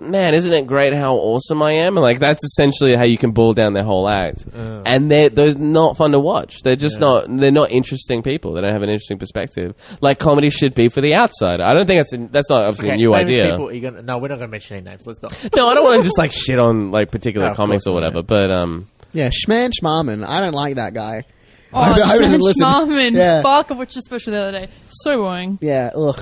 man, isn't it great how awesome I am? And like that's essentially how you can boil down their whole act. And they're they're not fun to watch. They're just not they're not interesting people. They don't have an interesting perspective. Like comedy should be for the outside. I don't think that's a, that's not obviously a new idea. People, you're gonna, no, we're not going to mention any names. Let's not. No, I don't want to just like shit on like particular No, comics or course not, whatever. But um, Yeah, Schman Schmarman. I don't like that guy. Oh, I- I Schmarmin, doesn't listen. Schmarmin. Yeah. Fuck, I watched a special the other day. So boring. Yeah, ugh.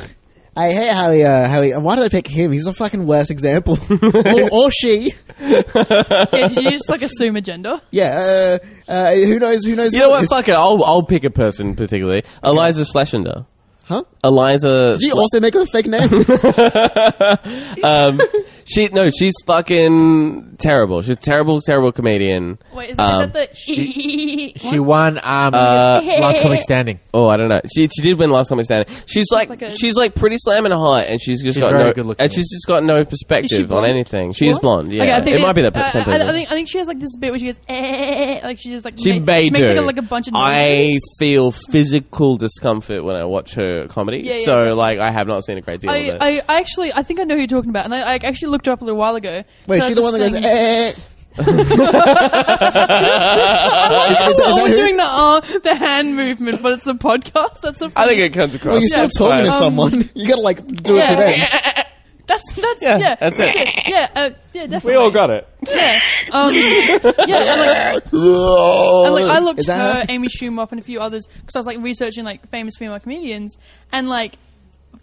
I hate how he, uh, how he, and why did I pick him? He's a fucking worst example. or, or she. Yeah, did you just like assume a gender? Yeah, uh, uh, who knows, who knows you know what? Is- Fuck it. I'll I'll pick a person particularly. Iliza Shlesinger. Huh? Iliza. Did you also make a fake name? um, she no, she's fucking terrible. She's a terrible, terrible comedian. Wait, is, Um, is that the She What? won um, Uh, Last Comic Standing. Oh, I don't know. She she did win last comic standing. She's like, like a- she's like pretty slamming hot, and she's just She's got very no good looking. and she's just got no perspective on anything. She is blonde. Yeah, Okay, I think it might be that uh, same I, person. I think I think she has like this bit where she goes eh, like she just like she ma- may she makes do. like a, like a bunch of I feel physical discomfort when I watch her comedy. Yeah, yeah, so definitely. like, I have not seen a great deal of it. I, I actually I think I know who you're talking about, and I, I actually looked her up a little while ago. Wait, So she's the one that goes, eh. I like Is- how is we're all doing the arm, the hand movement, but it's a podcast. That's so. I think it comes across. Well, you're still It's talking to fine. someone. You gotta, like, do Um, yeah. it to them. That's that's Yeah, yeah, that's it. Yeah, yeah, uh, yeah, definitely. we all got it. Yeah, um, yeah, and like, and like I looked Is that her, her? Amy Schumer up, and a few others because I was like researching like famous female comedians, and like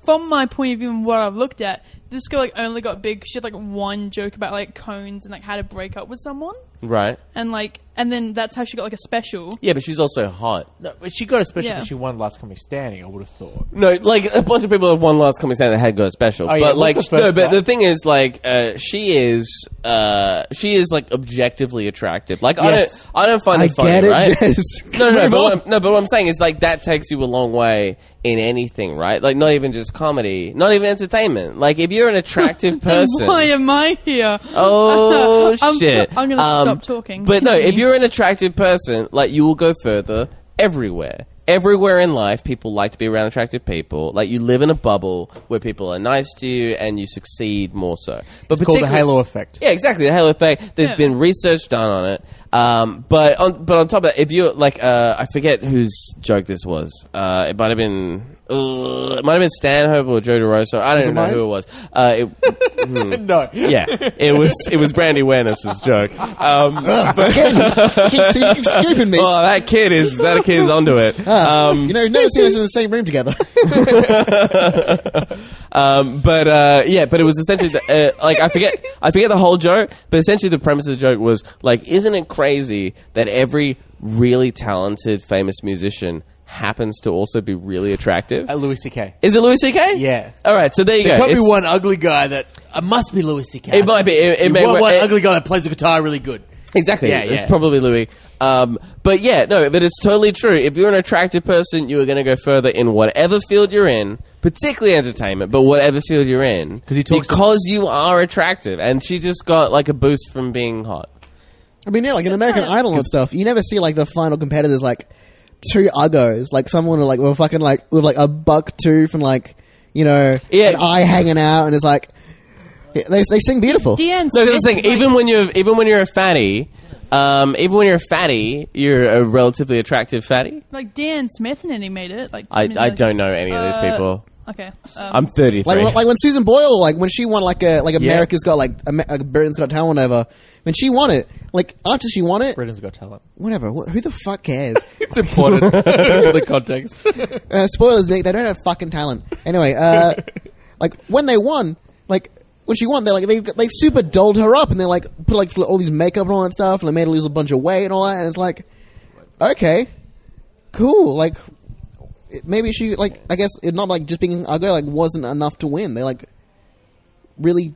from my point of view and what I've looked at, this girl like only got big. She had like one joke about like cones and like how to break up with someone, Right. and like, and then that's how she got like a special. Yeah, but she's also hot. No, but she got a special Yeah. because she won Last Comic Standing. I would have thought. No, like a bunch of people have won last comic standing that had got a special. Oh, yeah, but like what's the no, but guy? the thing is like uh, she is uh, she is like objectively attractive. Like I don't I don't find I it funny, get it, right? Jess. No, no, Move but what. I'm, no, but what I'm saying is like that takes you a long way in anything, right? Like not even just comedy, not even entertainment. Like if you're an attractive Then person, why am I here? Oh I'm- shit! I'm gonna Um, stop talking. But no, if Continue. You're an attractive person, like you will go further everywhere. Everywhere in life, people like to be around attractive people. Like you live in a bubble where people are nice to you and you succeed more so. But It's called the particular- Halo effect. yeah, exactly. The halo effect. There's Yeah. been research done on it. Um, but on but on top of that, if you like, uh, I forget whose joke this was. Uh, it might have been. Uh, it might have been Stanhope or Joe DeRosa. I don't even know mine? who it was. Uh, it, hmm. No. Yeah, it was it was Brandy Awareness's joke. Um, Again, keep, keep scooping me. oh, that kid is that kid is onto it. Ah, Um, you know, never seen us in the same room together. um, but uh, yeah, but it was essentially the, uh, like I forget I forget the whole joke, but essentially the premise of the joke was like, isn't it crazy that every really talented famous musician happens to also be really attractive? Uh, Louis C.K. Is it Louis C.K.? Yeah. All right, so there you There go. can't be one ugly guy that uh, must be Louis C.K. It might be. It, it You may, want one it- ugly guy that plays the guitar really good. Exactly. Yeah, It's yeah. probably Louis. Um, but yeah, no, but it's totally true. If you're an attractive person, you are going to go further in whatever field you're in, particularly entertainment, but whatever field you're in. 'Cause he talks- because you are attractive. And she just got like a boost from being hot. I mean, yeah, like in American Idol and stuff, you never see like the final competitors like two uggos, like someone who, like with fucking like with like a buck tooth and like you know Yeah. an eye hanging out, and it's like they they sing beautiful. Deanne No, that's the Smith, thing. like- Even when you're, even when you're a fatty, um, even when you're a fatty, you're a relatively attractive fatty. like Dan Smith, and then he made it. Like I, I don't know any of these uh, people. Okay, um, I'm 33. Like, like when Susan Boyle, like when she won, like a like America's Got like, Amer- like Britain's Got Talent, whatever. When she won it, like after she won it, Britain's got talent. whatever. Wh- who the fuck cares? It's important. For the context. uh, spoilers, Nick. They don't have fucking talent. Anyway, uh, like when they won, like when she won, they like they they super dolled her up and they like put like all these makeup and all that stuff and they made her lose a bunch of weight and all that. And it's like, okay, cool. Like it- maybe she like I guess it not like just being ugly like wasn't enough to win. They like really.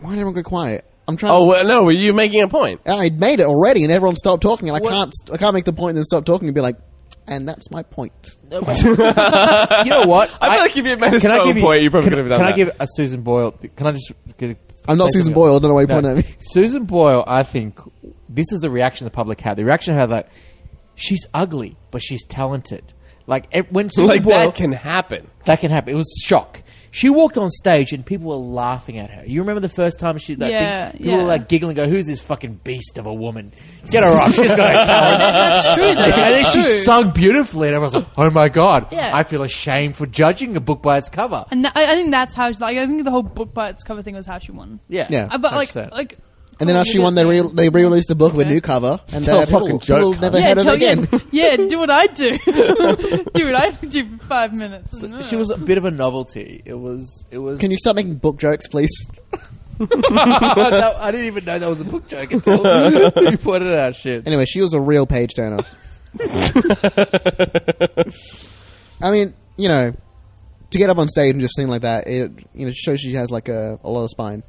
Why did everyone go quiet? I'm trying. oh well, no, were you making a point? I made it already, and everyone stopped talking, and I What? can't. I can't make the point and then stop talking and be like, and that's my point. you know what? I feel like if you had made a can I strong give you, point, you probably can, could have done Can that. I give a Susan Boyle? Can I just get? I'm not Susan Boyle. I don't know why you No, pointed at me. Susan Boyle, I think this is the reaction the public had. The reaction had that she's ugly, but she's talented. Like ev- when Susan like Boyle, that can happen. that can happen. It was shock. She walked on stage and people were laughing at her. You remember the first time she that Yeah, thing, people were like giggling, go, "Who's this fucking beast of a woman? Get her off! She's got no talent." and then she sung beautifully, and everyone's like, "Oh my god, Yeah. I feel ashamed for judging a book by its cover." And tha- I, I think that's how. She, like, I think the whole book by its cover thing was how she won. Yeah, Yeah. Uh, but like, 100%. like, And then after she won, they re- they re-released a book with a new cover, and Tell uh, a fucking joke, people never yeah, heard of it tell- again. yeah, yeah, do what I do. do what I do for five minutes. she was a bit of a novelty. It was. It was. Can you stop making book jokes, please? No, I didn't even know that was a book joke until you pointed it out. Shit. Anyway, she was a real page turner. I mean, you know, to get up on stage and just sing like that, it you know shows she has like a, a lot of spine.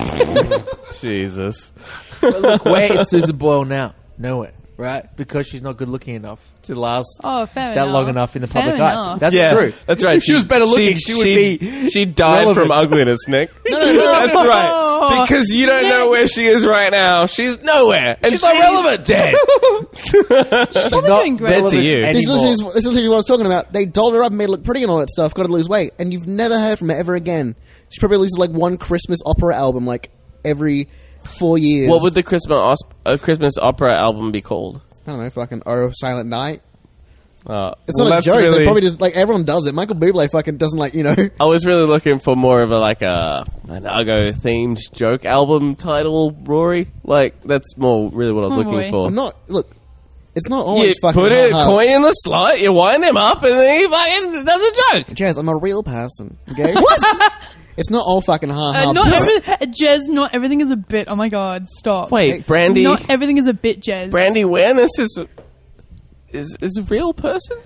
Jesus. But look, where is Susan Boyle now? Nowhere, right? Because she's not good looking enough to last Oh, fair that enough. long enough in the Fair public eye. enough. That's yeah, true. That's right. If she was better looking, she, would be. She died relevant. from ugliness, Nick. That's right. Because you don't know where she is right now. She's nowhere. And She's not relevant. Dead. She's probably not doing great. Dead to relevant you. This is, anymore. this, is, this is literally what I was talking about. They dolled her up and made her look pretty and all that stuff, got her to lose weight, and you've never heard from her ever again. She probably releases like one Christmas opera album like every four years. what would the Christmas os- uh, Christmas opera album be called? I don't know, fucking Oh Silent Night. Uh, It's well, not a that's joke. Really, They probably just like everyone does it. Michael Bublé fucking doesn't like you know. I was really looking for more of a like a an Ugo themed joke album title, Rory. Like that's more really what I was Oh, looking boy. for. I'm not look. It's not you always fucking put a ha-ha. coin in the slot, you wind him up, and then he fucking does a joke. Jazz, I'm a real person. Okay. what? It's not all fucking ha ha. Uh, not every, uh, Jez, not everything is a bit. Oh my god, stop. Wait, Brandy, Not everything is a bit, Jez. Brandy Awareness is is is a real person.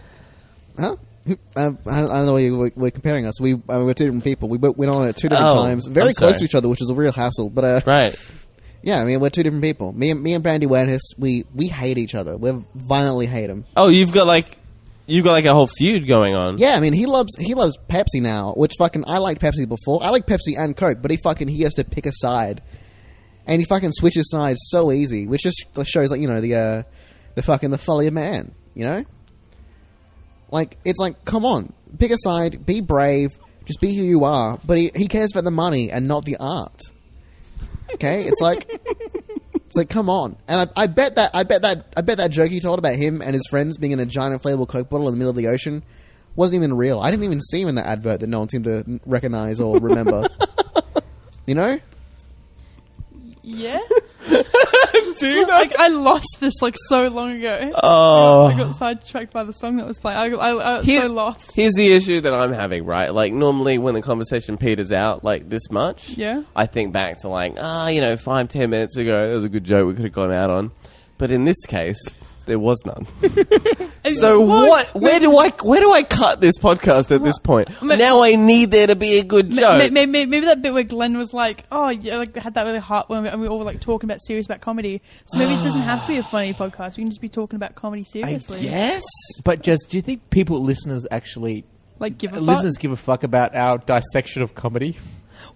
Huh? Who- Uh, I, don't, I don't know why you were, were comparing us. We I mean, we're two different people. We both went on at two different Oh, times, very I'm close sorry. to each other, which is a real hassle. But uh, Right. yeah, I mean, we're two different people. Me and me and Brandy Awareness, we we hate each other. We violently hate him. Oh, you've got like you've got like a whole feud going on. Yeah, I mean, he loves he loves Pepsi now, which fucking I liked Pepsi before. I like Pepsi and Coke, but he fucking he has to pick a side, and he fucking switches sides so easy, which just shows like you know the uh, the fucking the folly of man, you know. Like it's like, come on, pick a side, be brave, just be who you are. But he he cares about the money and not the art. Okay, it's like. It's like, come on, and I, I bet that I bet that I bet that joke you told about him and his friends being in a giant inflatable Coke bottle in the middle of the ocean wasn't even real. I didn't even see him in that advert that no one seemed to recognize or remember. you know? Yeah. Dude, like I lost this like so long ago. Oh. I got sidetracked by the song that was playing. I, I, I Here- so lost. Here's the issue that I'm having, right? Like normally when the conversation peters out like this much, Yeah. I think back to like, ah, you know, five, ten minutes ago, that was a good joke we could have gone out on. But in this case, there was none. so what? Where do I where do I cut this podcast at this point? Ma- now I need there to be a good joke. Maybe, maybe, maybe that bit where Glenn was like, "Oh, yeah," like had that really heart when we, and we all were like talking about serious about comedy. So maybe it doesn't have to be a funny podcast. We can just be talking about comedy seriously. yes. But just, do you think people, listeners, actually, Like give a fuck. listeners give a fuck about our dissection of comedy?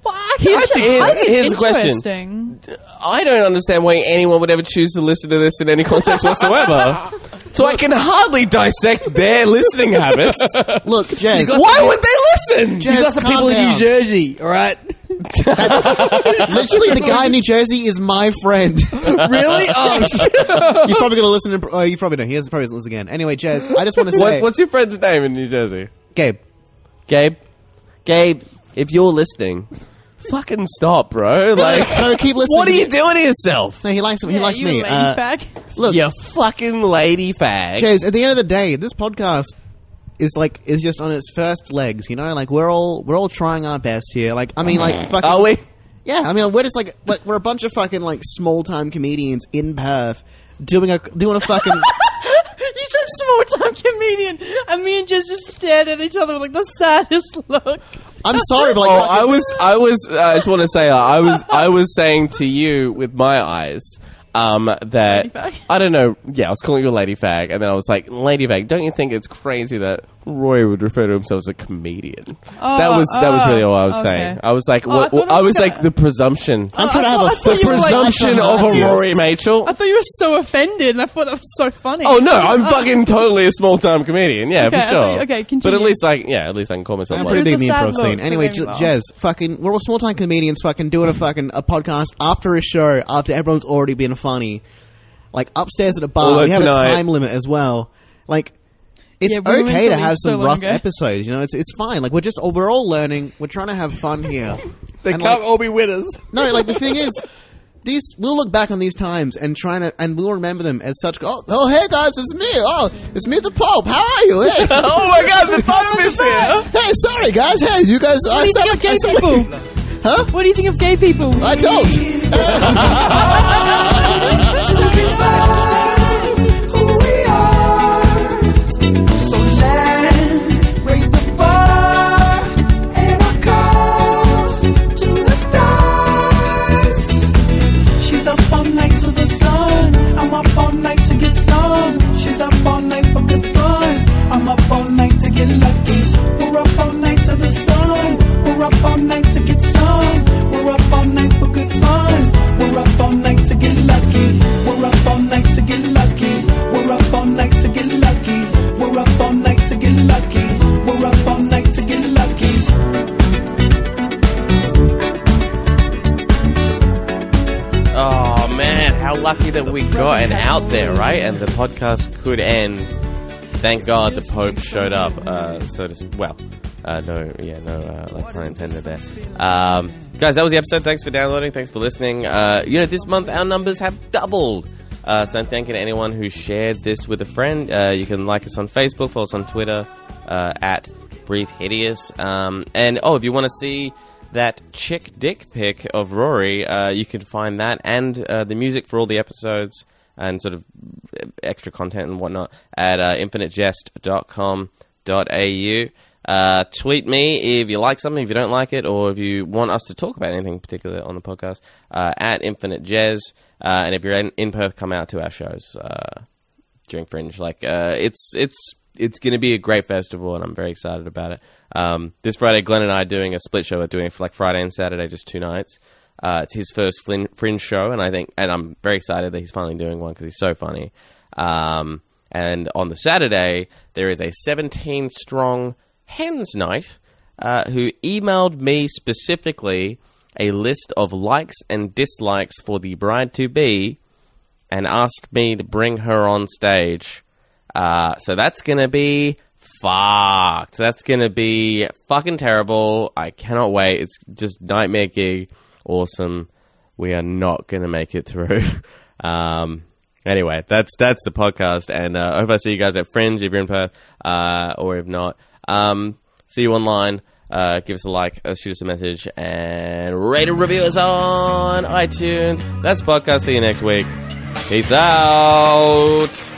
Well, I, Here's- actually, here- think here's the question. interesting. I don't understand why anyone would ever choose to listen to this in any context whatsoever. so I can hardly dissect their listening habits. Look, Jazz. Why would they listen? Jazz, you got some calm people in down. New Jersey, all right? Literally, the guy in New Jersey is my friend. really? Oh, shit. You're probably going to listen. To, oh, you probably don't. He doesn't probably listen again. Anyway, Jazz, I just want to say, What, what's your friend's name in New Jersey? Gabe. Gabe. Gabe, if you're listening, fucking stop, bro. Like, No, keep listening. what are you doing to yourself? No, he likes he Yeah, likes you me. lady Uh, fag. look, You fucking lady fag. Jazz. At the end of the day, this podcast is like is just on its first legs. You know, like we're all we're all trying our best here. Like, I mean, like, fucking, Are we? Yeah, I mean, we're just like like, we're a bunch of fucking like small time comedians in Perth doing a doing a fucking. You said small time comedian, and me and Jez just stared at each other with like the saddest look. I'm sorry, but like, Oh, I was, I was. Uh, I just want to say, uh, I was, I was saying to you with my eyes. Um, that Lady fag? I don't know. Yeah, I was calling you a lady fag, and then I was like, lady fag. Don't you think it's crazy that Roy would refer to himself as a comedian? that was that was oh, really all I was okay. saying. I was like, Oh, I what, thought I was was like gonna- the presumption, I'm trying to have thought- I a thought full like- presumption of a Rory Mitchell. I thought you were so offended, and I thought that was so funny. Oh no, I'm fucking totally a small time comedian. Yeah, Okay, for sure. thought you- okay, But at least like, yeah, at least I can call myself I'm pretty It big in was the a improv scene. Anyway, but J- Jez, fucking, we're all small time comedians fucking doing a fucking a podcast after a show, after everyone's already been funny. Like upstairs at a bar, Although we have tonight- a time limit as well. Like, it's Yeah, we were okay to mentally have so some long rough ago. episodes. You know, it's it's fine. Like we're just we're all learning. We're trying to have fun here. They And, can't like- all be winners. No, like the thing is, these we'll look back on these times and trying to, and we'll remember them as such. Oh, oh, hey guys, it's me. Oh, it's me, the Pope. How are you? Hey, oh my god, the Pope is here! hey, sorry guys. Hey, you guys. I do you sound think like- I gay sound people? like- Huh? What do you think of gay people? I don't. got an out there, right? And the podcast could end. Thank God the Pope showed up. Uh, so to well, uh, no, yeah, no, uh, like pun intended there. Um, guys, that was the episode. Thanks for downloading. Thanks for listening. Uh, you know, this month our numbers have doubled. Uh, so I'm thanking anyone who shared this with a friend. Uh, you can like us on Facebook, follow us on Twitter uh, at Brief Hideous. Um, and oh, if you want to see that chick dick pic of Rory, uh, you can find that and uh, the music for all the episodes and sort of extra content and whatnot at uh, infinitejest.com.au. Uh, tweet me if you like something, if you don't like it, or if you want us to talk about anything particular on the podcast uh, at Infinite Jez. Uh, and if you're in, in Perth, come out to our shows uh, during Fringe. Like uh, it's it's it's going to be a great festival, and I'm very excited about it. Um, this Friday, Glenn and I are doing a split show. We're doing it for like Friday and Saturday, just two nights. Uh, it's his first Fringe show, and I think, and I'm very excited that he's finally doing one because he's so funny. Um, and on the Saturday, there is a 17 strong hens night uh, who emailed me specifically a list of likes and dislikes for the bride to be and asked me to bring her on stage. Uh, so that's gonna be fucked. That's gonna be fucking terrible. I cannot wait. It's just nightmare gig. Awesome. We are not gonna make it through. um, anyway, that's that's the podcast, and uh, I hope I see you guys at Fringe if you're in Perth, uh, or if not. Um, see you online. Uh, give us a like, uh, shoot us a message, and rate and review us on iTunes. That's podcast. See you next week. Peace out.